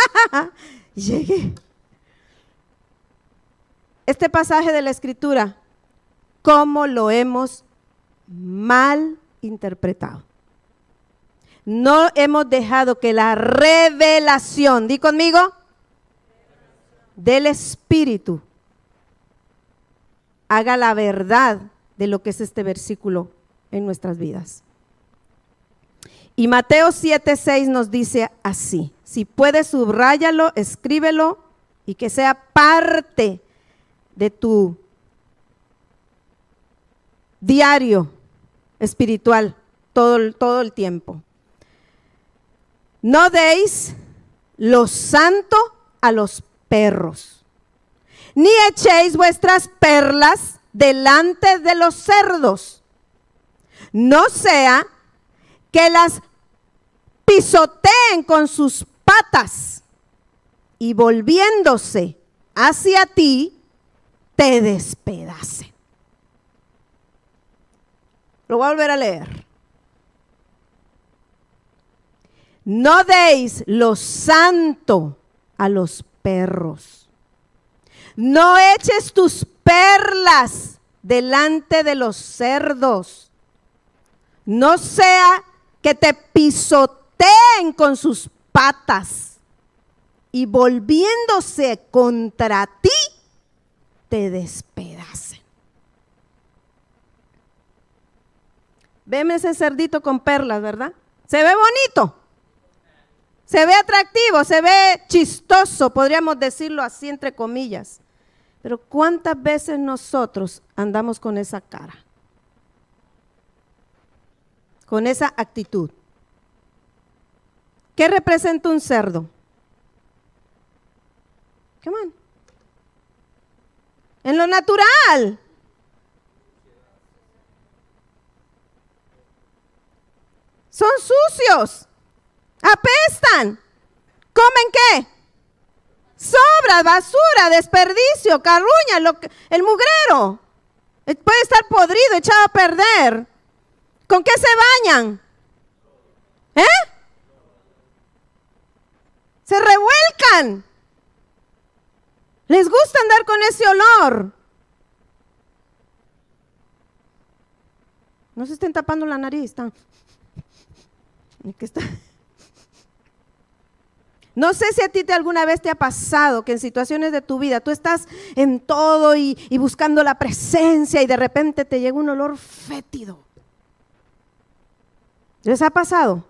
*laughs* llegué. Este pasaje de la escritura, ¿cómo lo hemos mal interpretado? No hemos dejado que la revelación, di conmigo, del Espíritu haga la verdad de lo que es este versículo en nuestras vidas. Y Mateo 7:6 nos dice así, si puedes subráyalo, escríbelo y que sea parte de tu diario espiritual todo, todo el tiempo. No deis lo santo a los perros, ni echéis vuestras perlas delante de los cerdos, no sea que las pisoteen con sus patas y volviéndose hacia ti, te despedacen. Lo voy a volver a leer. No deis lo santo a los perros. No eches tus perlas delante de los cerdos no sea que te pisoteen con sus patas y volviéndose contra ti, te despedacen. Veme ese cerdito con perlas, ¿verdad? Se ve bonito. Se ve atractivo, se ve chistoso, podríamos decirlo así entre comillas. Pero ¿cuántas veces nosotros andamos con esa cara? Con esa actitud. ¿Qué representa un cerdo? Come on. En lo natural. Son sucios. Apestan. ¿Comen qué? Sobras, basura, desperdicio, carruña, lo el mugrero. Eh, puede estar podrido, echado a perder. ¿Con qué se bañan? ¿Eh? Se revuelcan. Les gusta andar con ese olor. No se estén tapando la nariz. Están. ¿Qué está? No sé si a ti te alguna vez te ha pasado que en situaciones de tu vida tú estás en todo y, y, buscando la presencia y de repente te llega un olor fétido. ¿Les ha pasado?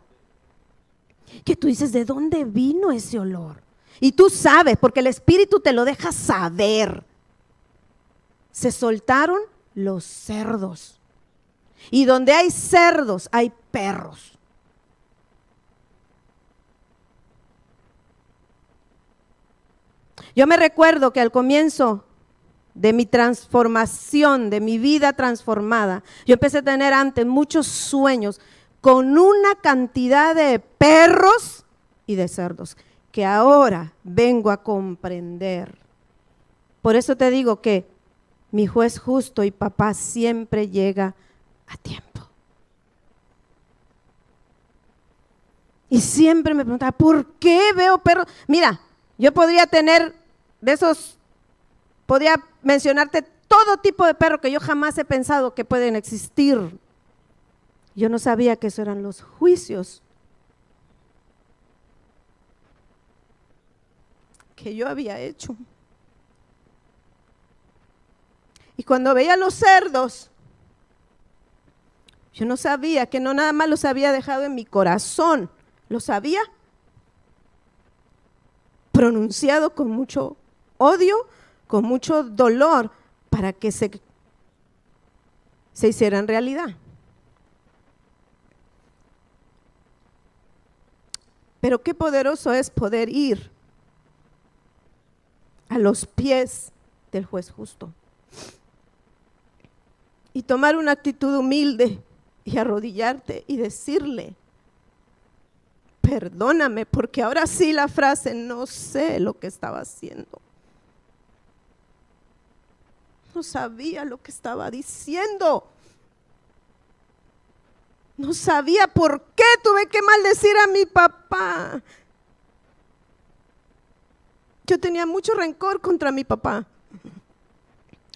Que tú dices, ¿de dónde vino ese olor? Y tú sabes, porque el Espíritu te lo deja saber. Se soltaron los cerdos. Y donde hay cerdos, hay perros. Yo me recuerdo que al comienzo de mi transformación, de mi vida transformada, yo empecé a tener antes muchos sueños con una cantidad de perros y de cerdos que ahora vengo a comprender. Por eso te digo que mi juez justo y papá siempre llega a tiempo. Y siempre me preguntaba, ¿por qué veo perros? Mira, yo podría tener de esos, podría mencionarte todo tipo de perro que yo jamás he pensado que pueden existir. Yo no sabía que eso eran los juicios que yo había hecho. Y cuando veía los cerdos, yo no sabía que no nada más los había dejado en mi corazón, lo sabía pronunciado con mucho odio, con mucho dolor, para que se, se hiciera en realidad. Pero qué poderoso es poder ir a los pies del juez justo y tomar una actitud humilde y arrodillarte y decirle, perdóname, porque ahora sí la frase, no sé lo que estaba haciendo. No sabía lo que estaba diciendo. No sabía por qué tuve que maldecir a mi papá. Yo tenía mucho rencor contra mi papá.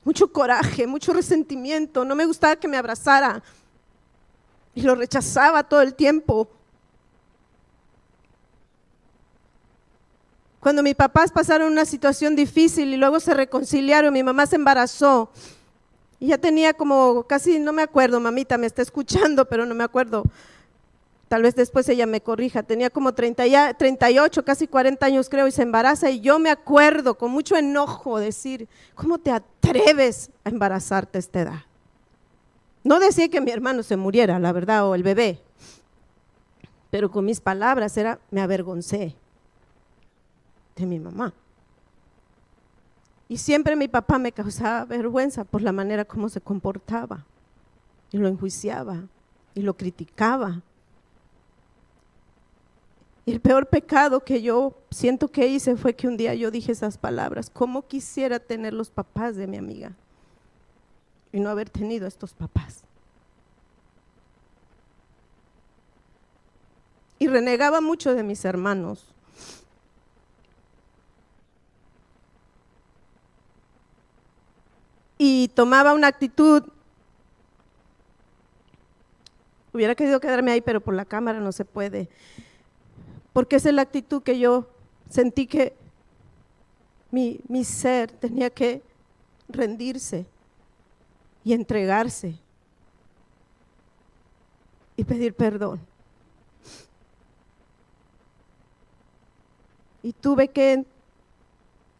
Mucho coraje, mucho resentimiento. No me gustaba que me abrazara. Y lo rechazaba todo el tiempo. Cuando mis papás pasaron una situación difícil y luego se reconciliaron, mi mamá se embarazó. Y ya tenía como, casi no me acuerdo, mamita me está escuchando, pero no me acuerdo. Tal vez después ella me corrija. Tenía como 30, 38, casi 40 años creo, y se embaraza. Y yo me acuerdo con mucho enojo decir, ¿cómo te atreves a embarazarte a esta edad? No decía que mi hermano se muriera, la verdad, o el bebé. Pero con mis palabras era, me avergoncé de mi mamá. Y siempre mi papá me causaba vergüenza por la manera como se comportaba. Y lo enjuiciaba y lo criticaba. Y el peor pecado que yo siento que hice fue que un día yo dije esas palabras. ¿Cómo quisiera tener los papás de mi amiga? Y no haber tenido estos papás. Y renegaba mucho de mis hermanos. Y tomaba una actitud Hubiera querido quedarme ahí, pero por la cámara no se puede. Porque esa es la actitud que yo sentí que mi, mi ser tenía que rendirse y entregarse y pedir perdón. Y tuve que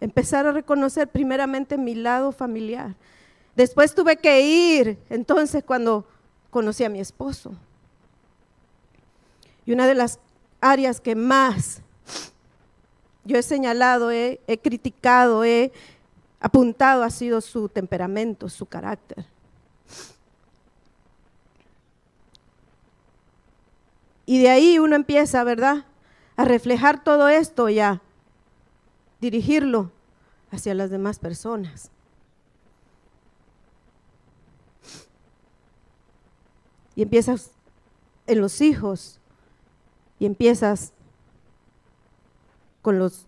empezar a reconocer primeramente mi lado familiar. Después tuve que ir, entonces, cuando conocí a mi esposo. Y una de las áreas que más yo he señalado, he, criticado, he apuntado ha sido su temperamento, su carácter. Y de ahí uno empieza, ¿verdad? A reflejar todo esto y a dirigirlo hacia las demás personas. Y empiezas en los hijos y empiezas con los,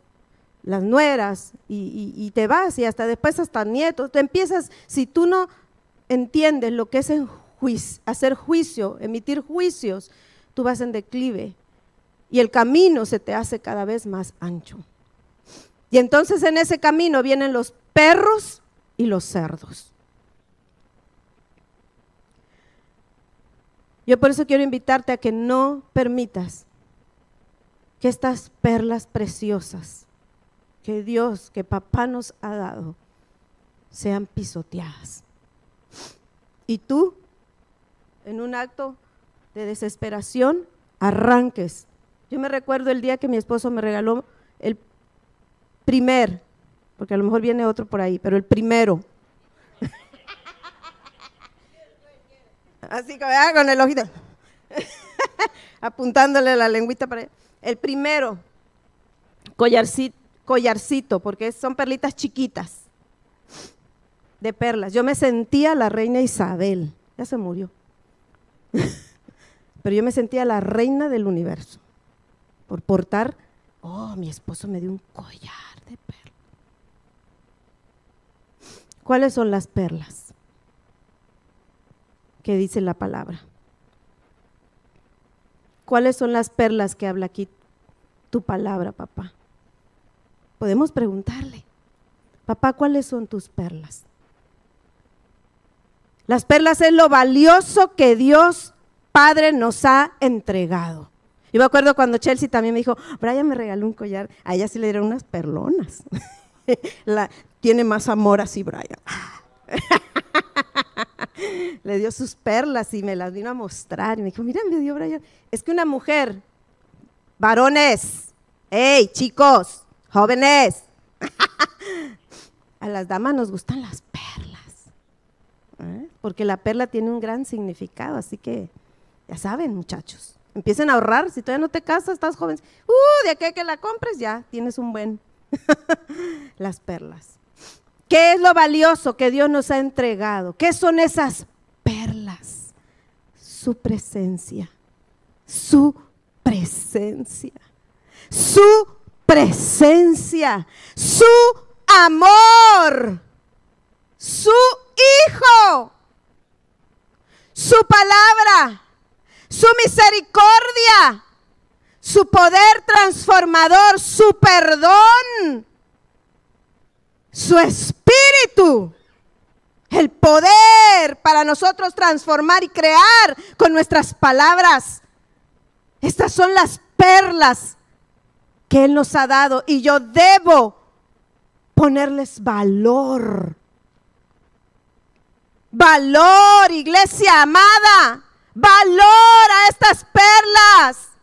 las nueras y, te vas y hasta después hasta nietos. Te empiezas, si tú no entiendes lo que es hacer juicio, emitir juicios, tú vas en declive y el camino se te hace cada vez más ancho. Y entonces en ese camino vienen los perros y los cerdos. Yo por eso quiero invitarte a que no permitas que estas perlas preciosas que Dios, que papá nos ha dado, sean pisoteadas. Y tú, en un acto de desesperación, arranques. Yo me recuerdo el día que mi esposo me regaló el primer, porque a lo mejor viene otro por ahí, pero el primero. Así que vea con el ojito, *laughs* apuntándole la lengüita para allá. El primero, collarcito, collarcito, porque son perlitas chiquitas de perlas. Yo me sentía la reina Isabel, ya se murió. *laughs* Pero yo me sentía la reina del universo por portar, oh, mi esposo me dio un collar de perlas. ¿Cuáles son las perlas que dice la palabra? ¿Cuáles son las perlas que habla aquí tu palabra, papá? Podemos preguntarle, papá, ¿cuáles son tus perlas? Las perlas es lo valioso que Dios Padre nos ha entregado. Yo me acuerdo cuando Chelsea también me dijo, Brian me regaló un collar, a ella sí le dieron unas perlonas. *laughs* *laughs* La, tiene más amor así, Brian. *laughs* le dio sus perlas y me las vino a mostrar. Y me dijo, mira, me dio Brian. Es que una mujer, varones, hey, chicos, jóvenes, *laughs* a las damas nos gustan las perlas. ¿eh? Porque la perla tiene un gran significado, así que ya saben, muchachos. Empiecen a ahorrar. Si todavía no te casas, estás joven. Uh, de aquí que la compres, ya tienes un buen. *laughs* Las perlas. ¿Qué es lo valioso que Dios nos ha entregado? ¿Qué son esas perlas? Su presencia. Su presencia. Su presencia. Su amor. Su hijo. Su palabra su misericordia, su poder transformador, su perdón, su espíritu, el poder para nosotros transformar y crear con nuestras palabras. Estas son las perlas que Él nos ha dado y yo debo ponerles valor. Valor, iglesia amada. Valor a estas perlas.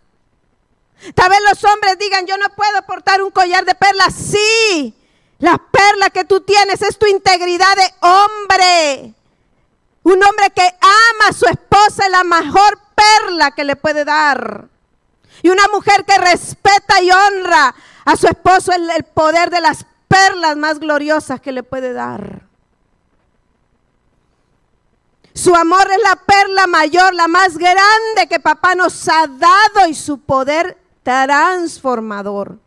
Tal vez los hombres digan, yo no puedo portar un collar de perlas. Sí, la perla que tú tienes es tu integridad de hombre. Un hombre que ama a su esposa es la mejor perla que le puede dar. Y una mujer que respeta y honra a su esposo es el poder de las perlas más gloriosas que le puede dar. Su amor es la perla mayor, la más grande que papá nos ha dado y su poder transformador.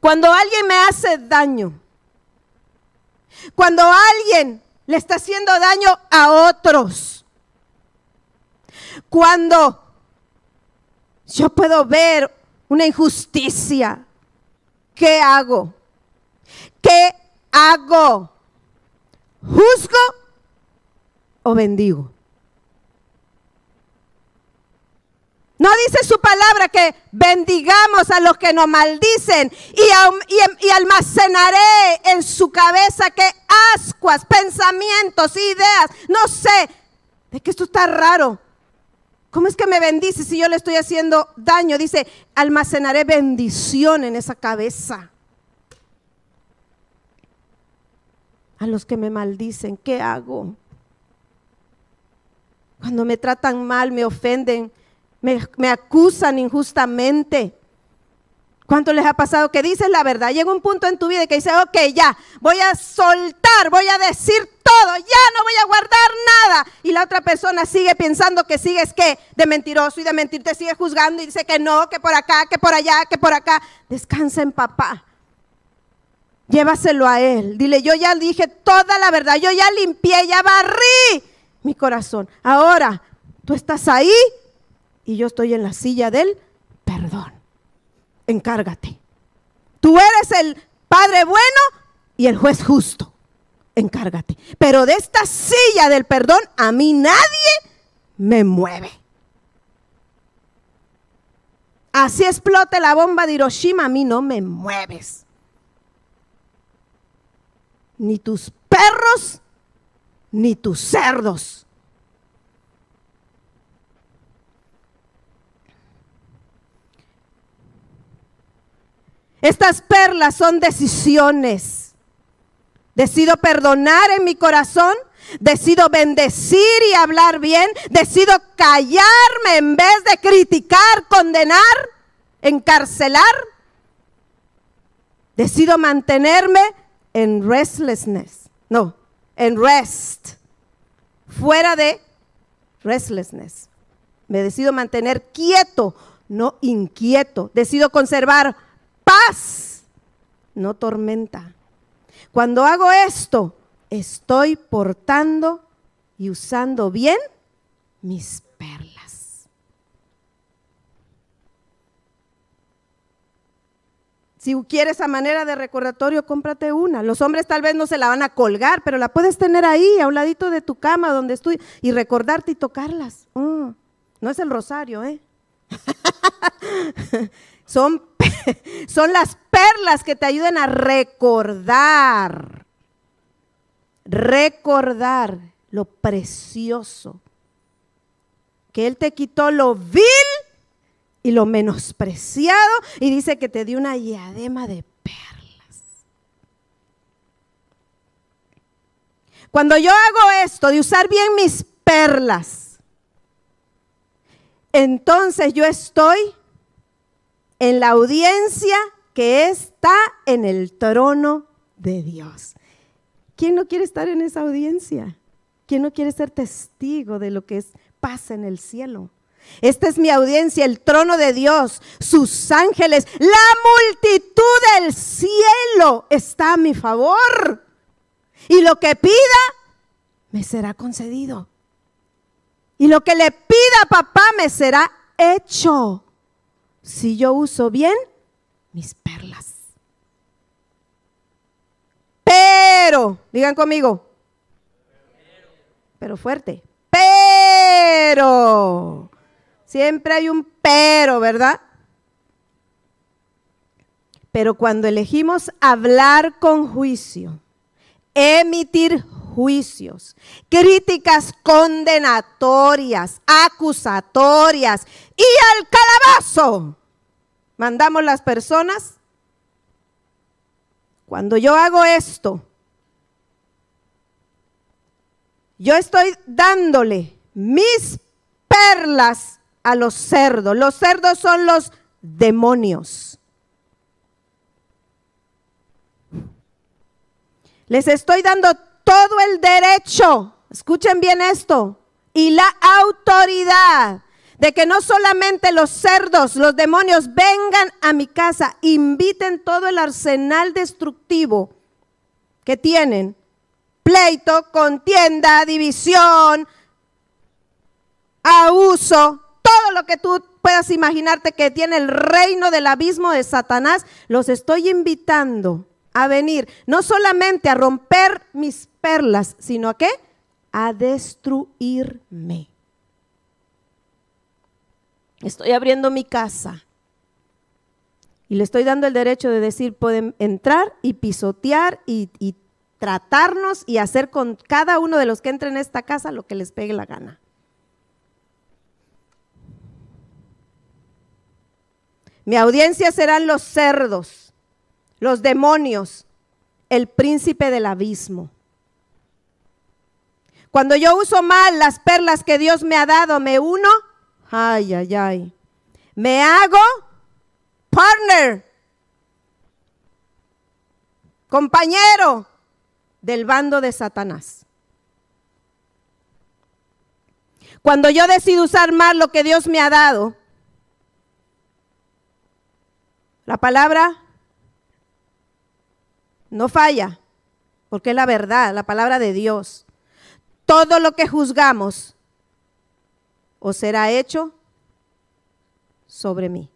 Cuando alguien me hace daño, cuando alguien le está haciendo daño a otros, Cuando yo puedo ver una injusticia, ¿qué hago? ¿Qué hago? ¿Juzgo o bendigo? No dice su palabra que bendigamos a los que nos maldicen y, almacenaré en su cabeza que ascuas, pensamientos, ideas, no sé, de que esto está raro. ¿Cómo es que me bendice si yo le estoy haciendo daño? Dice, almacenaré bendición en esa cabeza. A los que me maldicen, ¿qué hago? Cuando me tratan mal, me ofenden, me, acusan injustamente. ¿Cuánto les ha pasado que dices la verdad? Llega un punto en tu vida que dices, ok, ya, voy a soltar, voy a decir todo, ya no voy a guardar nada. Y la otra persona sigue pensando que sigues que de mentiroso y de mentir, te sigue juzgando y dice que no, que por acá, que por allá, que por acá. Descansa en papá. Llévaselo a él. Dile, yo ya dije toda la verdad, yo ya limpié, ya barrí mi corazón. Ahora, tú estás ahí y yo estoy en la silla del perdón. Encárgate. Tú eres el Padre bueno y el juez justo. Encárgate. Pero de esta silla del perdón a mí nadie me mueve. Así explote la bomba de Hiroshima, a mí no me mueves. Ni tus perros, ni tus cerdos Estas perlas son decisiones. Decido perdonar en mi corazón, decido bendecir y hablar bien, decido callarme en vez de criticar, condenar, encarcelar. Decido mantenerme en restlessness, no, en rest, fuera de restlessness. Me decido mantener quieto, no inquieto. Decido conservar paz, no tormenta. Cuando hago esto, estoy portando y usando bien mis perlas. Si quieres a manera de recordatorio, cómprate una. Los hombres tal vez no se la van a colgar, pero la puedes tener ahí, a un ladito de tu cama, donde estoy, y recordarte y tocarlas. Mm, no es el rosario, ¿eh? *laughs* Son, *laughs* son las perlas que te ayudan a recordar, recordar lo precioso, que Él te quitó lo vil y lo menospreciado y dice que te dio una diadema de perlas. Cuando yo hago esto de usar bien mis perlas, entonces yo estoy en la audiencia que está en el trono de Dios. ¿Quién no quiere estar en esa audiencia? ¿Quién no quiere ser testigo de lo que es, pasa en el cielo? Esta es mi audiencia, el trono de Dios, sus ángeles, la multitud del cielo está a mi favor. Y lo que pida, me será concedido. Y lo que le pida papá, me será hecho si yo uso bien mis perlas. Pero, digan conmigo, pero fuerte, pero, siempre hay un pero, ¿verdad? Pero cuando elegimos hablar con juicio, emitir juicios, críticas condenatorias, acusatorias y al calabazo. Mandamos las personas. Cuando yo hago esto, yo estoy dándole mis perlas a los cerdos. Los cerdos son los demonios. Les estoy dando todo el derecho, escuchen bien esto, y la autoridad de que no solamente los cerdos, los demonios vengan a mi casa, inviten todo el arsenal destructivo que tienen, pleito, contienda, división, abuso, todo lo que tú puedas imaginarte que tiene el reino del abismo de Satanás, los estoy invitando a venir, no solamente a romper mis perlas, sino a qué? A destruirme. Estoy abriendo mi casa y le estoy dando el derecho de decir, pueden entrar y pisotear y, y tratarnos y hacer con cada uno de los que entren en esta casa lo que les pegue la gana. Mi audiencia serán los cerdos, los demonios, el príncipe del abismo. Cuando yo uso mal las perlas que Dios me ha dado, me uno, ay, ay, ay, me hago partner, compañero del bando de Satanás. Cuando yo decido usar mal lo que Dios me ha dado, la palabra no falla, porque es la verdad, la palabra de Dios. Todo lo que juzgamos os será hecho sobre mí.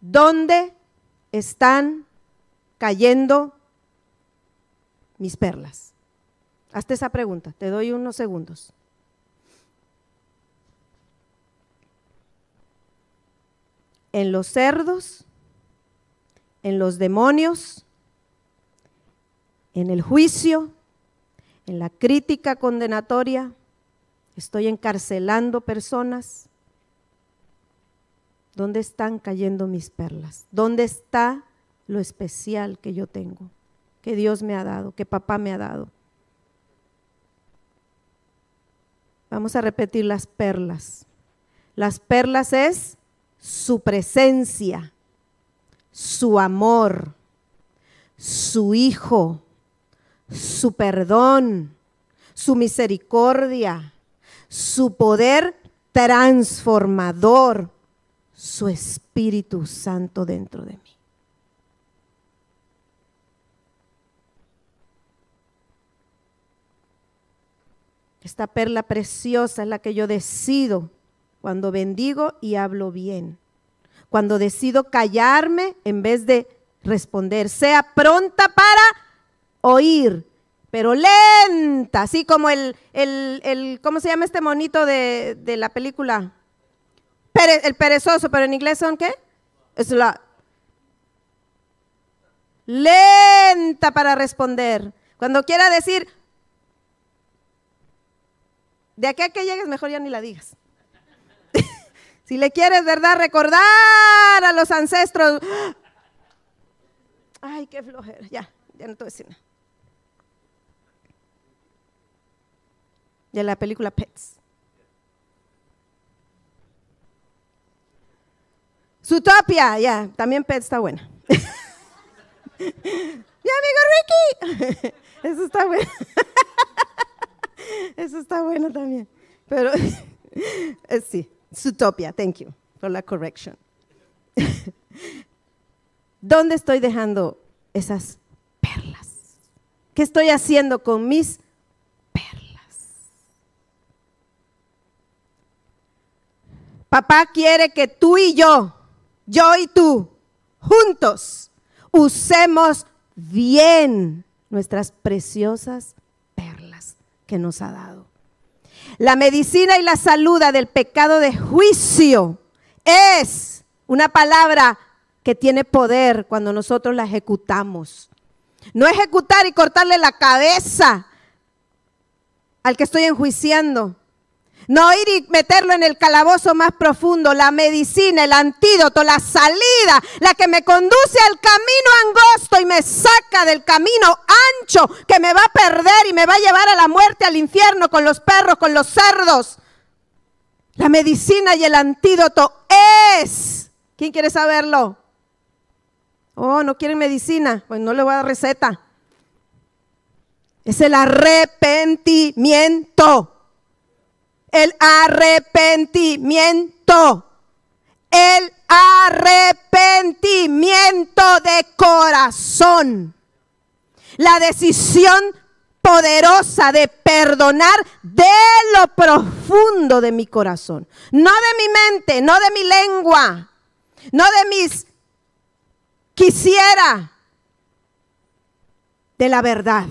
¿Dónde están cayendo mis perlas? Hazte esa pregunta, te doy unos segundos. en los cerdos, en los demonios, en el juicio, en la crítica condenatoria, estoy encarcelando personas. ¿Dónde están cayendo mis perlas? ¿Dónde está lo especial que yo tengo, que Dios me ha dado, que papá me ha dado? Vamos a repetir las perlas. Las perlas es su presencia, su amor, su Hijo, su perdón, su misericordia, su poder transformador, su Espíritu Santo dentro de mí. Esta perla preciosa es la que yo decido cuando bendigo y hablo bien, cuando decido callarme en vez de responder, sea pronta para oír, pero lenta, así como el, el, ¿cómo se llama este monito de, la película? el perezoso, pero en inglés son qué? Es la lenta para responder. Cuando quiera decir, de aquí a que llegues, mejor ya ni la digas. *laughs* Si le quieres, ¿verdad? Recordar a los ancestros. Ay, qué flojera. Ya, ya no te voy a decir nada. De la película Pets. Zootopia, ya, también Pets está buena. *laughs* ya, amigo Ricky. *laughs* Eso está bueno. *laughs* Eso está bueno también. Pero eh, sí. Zootopia, thank you for la correction. ¿Dónde estoy dejando esas perlas? ¿Qué estoy haciendo con mis perlas? Papá quiere que tú y yo, yo y tú, juntos, usemos bien nuestras preciosas perlas que nos ha dado. La medicina y la salud del pecado de juicio es una palabra que tiene poder cuando nosotros la ejecutamos. No ejecutar y cortarle la cabeza al que estoy enjuiciando. No ir y meterlo en el calabozo más profundo, la medicina, el antídoto, la salida, la que me conduce al camino angosto y me saca del camino ancho que me va a perder y me va a llevar a la muerte, al infierno, con los perros, con los cerdos. La medicina y el antídoto es. ¿Quién quiere saberlo? Oh, no quieren medicina. Pues no le voy a dar receta. Es el arrepentimiento el arrepentimiento. El arrepentimiento de corazón. La decisión poderosa de perdonar de lo profundo de mi corazón. No de mi mente, no de mi lengua, no de mis quisiera, de la verdad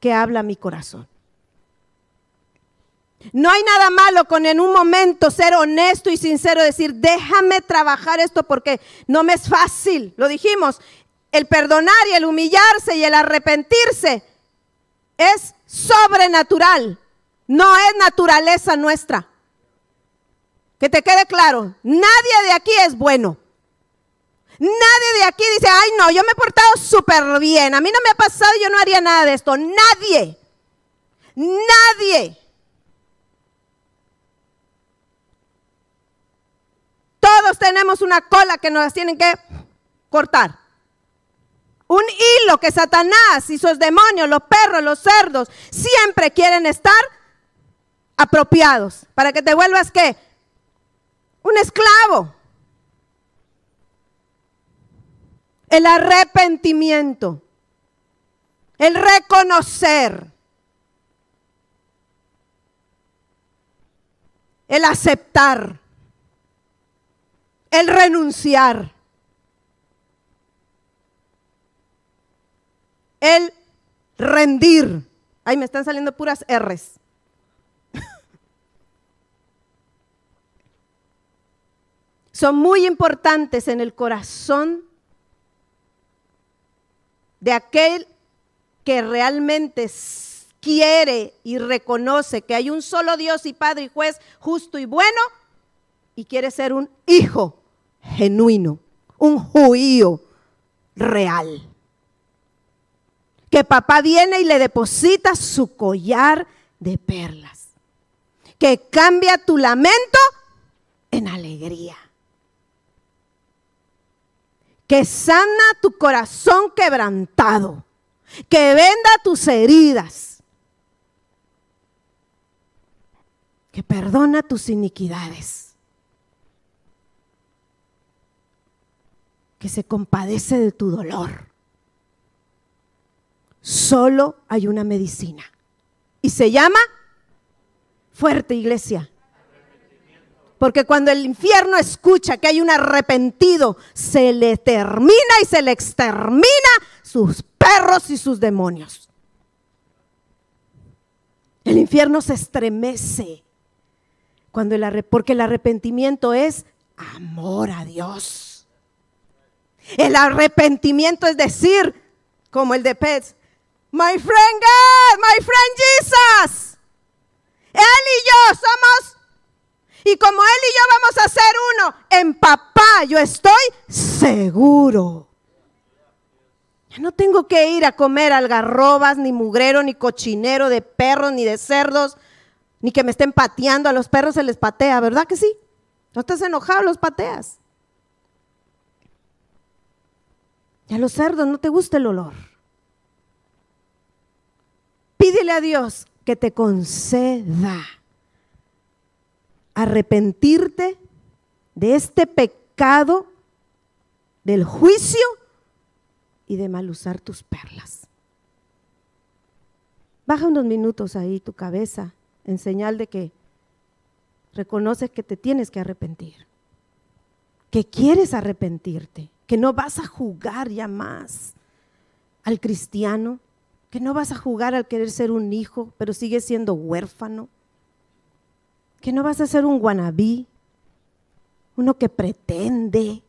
que habla mi corazón. No hay nada malo con en un momento ser honesto y sincero, decir, déjame trabajar esto porque no me es fácil. Lo dijimos, el perdonar y el humillarse y el arrepentirse es sobrenatural, no es naturaleza nuestra. Que te quede claro, nadie de aquí es bueno. Nadie de aquí dice, ay no, yo me he portado súper bien, a mí no me ha pasado, yo no haría nada de esto. Nadie, nadie. Todos tenemos una cola que nos tienen que cortar. Un hilo que Satanás y sus demonios, los perros, los cerdos, siempre quieren estar apropiados. Para que te vuelvas qué? Un esclavo. El arrepentimiento. El reconocer. El aceptar. El renunciar. el rendir. Ay, me están saliendo puras R's. *laughs* Son muy importantes en el corazón de aquel que realmente quiere y reconoce que hay un solo Dios y Padre y juez justo y bueno y quiere ser un hijo genuino, un judío real. Que papá viene y le deposita su collar de perlas, que cambia tu lamento en alegría, que sana tu corazón quebrantado, que venda tus heridas, que perdona tus iniquidades, que se compadece de tu dolor solo hay una medicina. Y se llama fuerte iglesia. Porque cuando el infierno escucha que hay un arrepentido, se le termina y se le extermina sus perros y sus demonios. El infierno se estremece cuando el porque el arrepentimiento es amor a Dios. El arrepentimiento es decir, como el de Pets, My friend God, my friend Jesus. Él y yo somos, y como Él y yo vamos a ser uno, en papá yo estoy seguro. Ya no tengo que ir a comer algarrobas, ni mugrero, ni cochinero de perros, ni de cerdos, ni que me estén pateando. A los perros se les patea, ¿verdad que sí? No estás enojado, los pateas. Y a los cerdos no te gusta el olor. Pídele a Dios que te conceda arrepentirte de este pecado del juicio y de mal usar tus perlas. Baja unos minutos ahí tu cabeza en señal de que reconoces que te tienes que arrepentir, que quieres arrepentirte, que no vas a jugar ya más al cristiano, que no vas a jugar al querer ser un hijo, pero sigues siendo huérfano, que no vas a ser un guanabí, uno que pretende,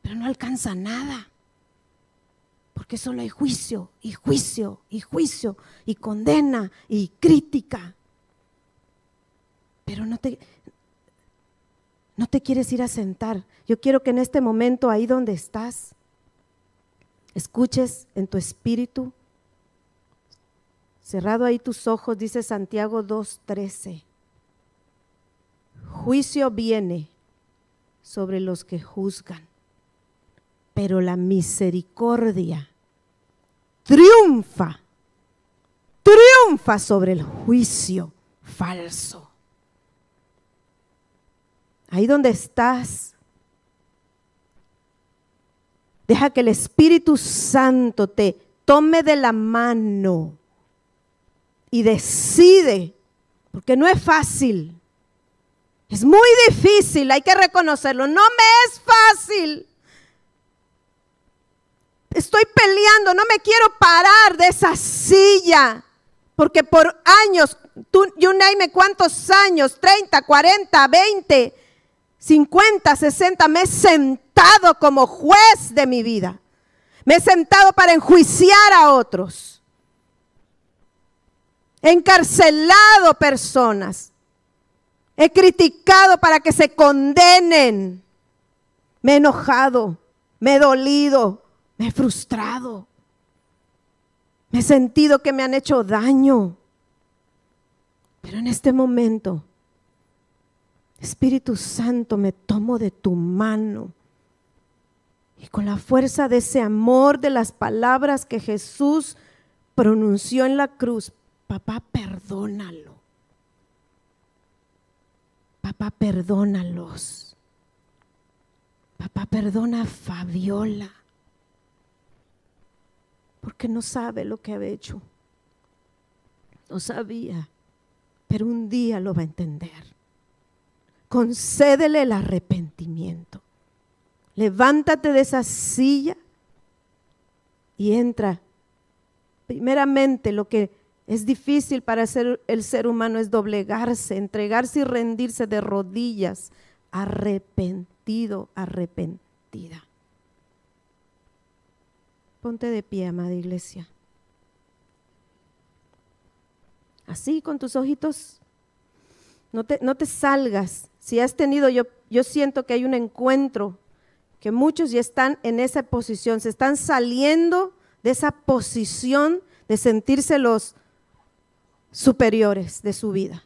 pero no alcanza nada, porque solo hay juicio y juicio y juicio y condena y crítica, pero no te, no te quieres ir a sentar. Yo quiero que en este momento, ahí donde estás, escuches en tu espíritu Cerrado ahí tus ojos, dice Santiago 2.13. Juicio viene sobre los que juzgan, pero la misericordia triunfa, triunfa sobre el juicio falso. Ahí donde estás, deja que el Espíritu Santo te tome de la mano y decide, porque no es fácil, es muy difícil, hay que reconocerlo, no me es fácil. Estoy peleando, no me quiero parar de esa silla, porque por años, tú, you name cuántos años, 30, 40, 20, 50, 60, me he sentado como juez de mi vida. Me he sentado para enjuiciar a otros. He encarcelado personas. He criticado para que se condenen. Me he enojado, me he dolido, me he frustrado. Me he sentido que me han hecho daño. Pero en este momento, Espíritu Santo, me tomo de tu mano. Y con la fuerza de ese amor de las palabras que Jesús pronunció en la cruz, papá, perdónalo. Papá, perdónalos. Papá, perdona a Fabiola. Porque no sabe lo que ha hecho. No sabía. Pero un día lo va a entender. Concédele el arrepentimiento. Levántate de esa silla y entra. Primeramente, lo que es difícil para el ser humano es doblegarse, entregarse y rendirse de rodillas, arrepentido, arrepentida. Ponte de pie, amada iglesia. Así, con tus ojitos, no te, salgas. Si has tenido, yo, yo siento que hay un encuentro, que muchos ya están en esa posición, se están saliendo de esa posición de sentirse los superiores de su vida.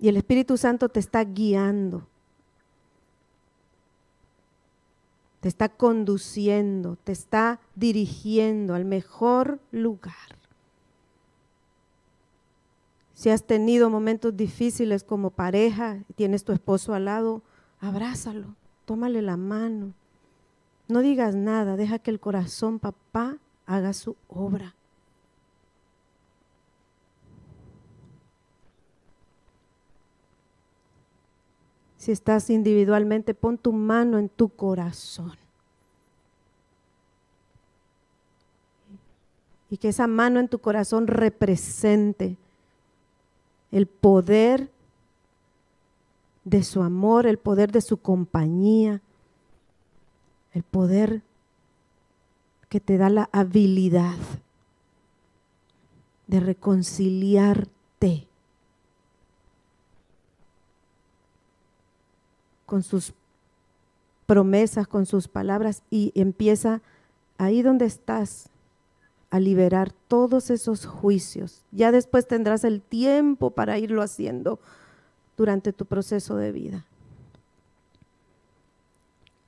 Y el Espíritu Santo te está guiando, te está conduciendo, te está dirigiendo al mejor lugar. Si has tenido momentos difíciles como pareja, y tienes tu esposo al lado, abrázalo, tómale la mano. No digas nada, deja que el corazón, papá, haga su obra. Si estás individualmente, pon tu mano en tu corazón. Y que esa mano en tu corazón represente el poder de su amor, el poder de su compañía, el poder que te da la habilidad de reconciliarte con sus promesas, con sus palabras y empieza ahí donde estás a liberar todos esos juicios. Ya después tendrás el tiempo para irlo haciendo durante tu proceso de vida.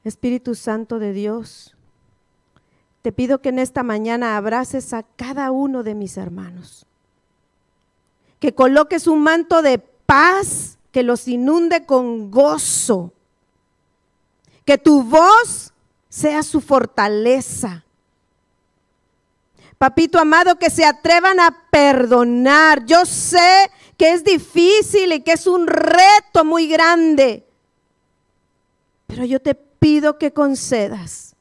Espíritu Santo de Dios, te pido que en esta mañana abraces a cada uno de mis hermanos, que coloques un manto de paz que los inunde con gozo. Que tu voz sea su fortaleza. Papito amado, que se atrevan a perdonar. Yo sé que es difícil y que es un reto muy grande. Pero yo te pido que concedas.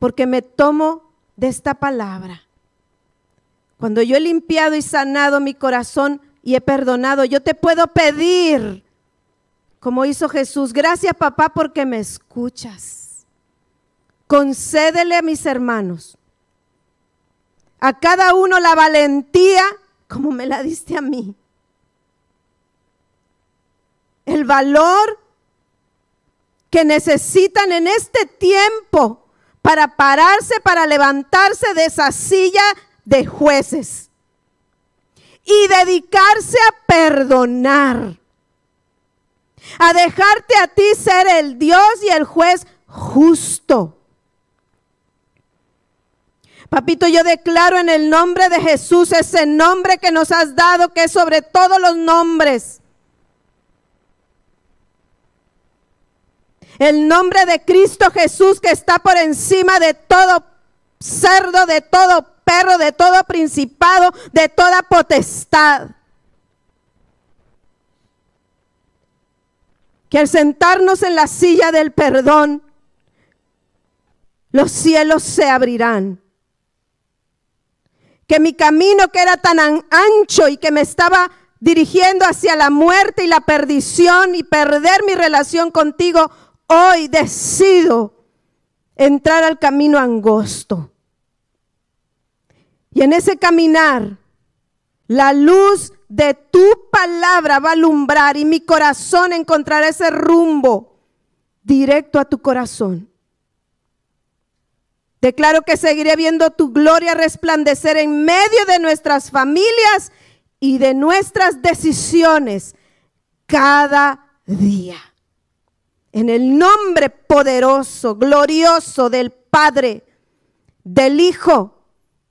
Porque me tomo de esta palabra. Cuando yo he limpiado y sanado mi corazón, y he perdonado. Yo te puedo pedir, como hizo Jesús, gracias papá porque me escuchas. Concédele a mis hermanos, a cada uno la valentía como me la diste a mí. El valor que necesitan en este tiempo para pararse, para levantarse de esa silla de jueces y dedicarse a perdonar. A dejarte a ti ser el Dios y el juez justo. Papito, yo declaro en el nombre de Jesús ese nombre que nos has dado, que es sobre todos los nombres. El nombre de Cristo Jesús que está por encima de todo cerdo, de todo perro, de todo principado, de toda potestad. Que al sentarnos en la silla del perdón, los cielos se abrirán. Que mi camino que era tan ancho y que me estaba dirigiendo hacia la muerte y la perdición y perder mi relación contigo, hoy decido entrar al camino angosto. Y en ese caminar, la luz de tu palabra va a alumbrar y mi corazón encontrará ese rumbo directo a tu corazón. Declaro que seguiré viendo tu gloria resplandecer en medio de nuestras familias y de nuestras decisiones cada día. En el nombre poderoso, glorioso del Padre, del Hijo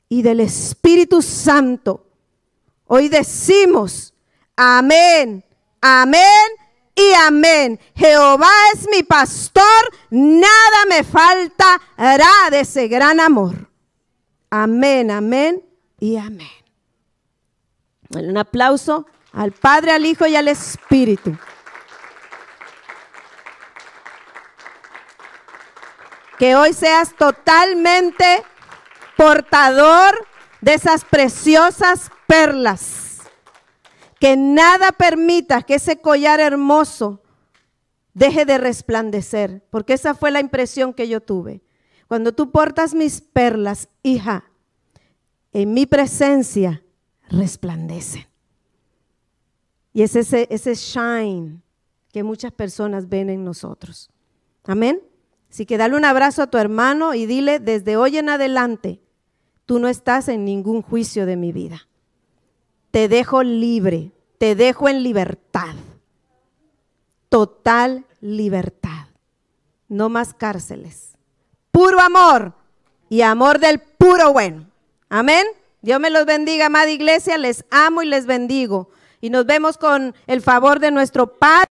y del Espíritu Santo. Hoy decimos, amén, amén y amén. Jehová es mi pastor, nada me faltará de ese gran amor. Amén, amén y amén. Un aplauso al Padre, al Hijo y al Espíritu. Que hoy seas totalmente portador de esas preciosas perlas. Que nada permita que ese collar hermoso deje de resplandecer, porque esa fue la impresión que yo tuve. Cuando tú portas mis perlas, hija, en mi presencia resplandecen. Y es ese, ese shine que muchas personas ven en nosotros. Amén. Así que dale un abrazo a tu hermano y dile, desde hoy en adelante, tú no estás en ningún juicio de mi vida. Te dejo libre, te dejo en libertad. Total libertad. No más cárceles. Puro amor y amor del puro bueno. Amén. Dios me los bendiga, amada iglesia. Les amo y les bendigo. Y nos vemos con el favor de nuestro Padre.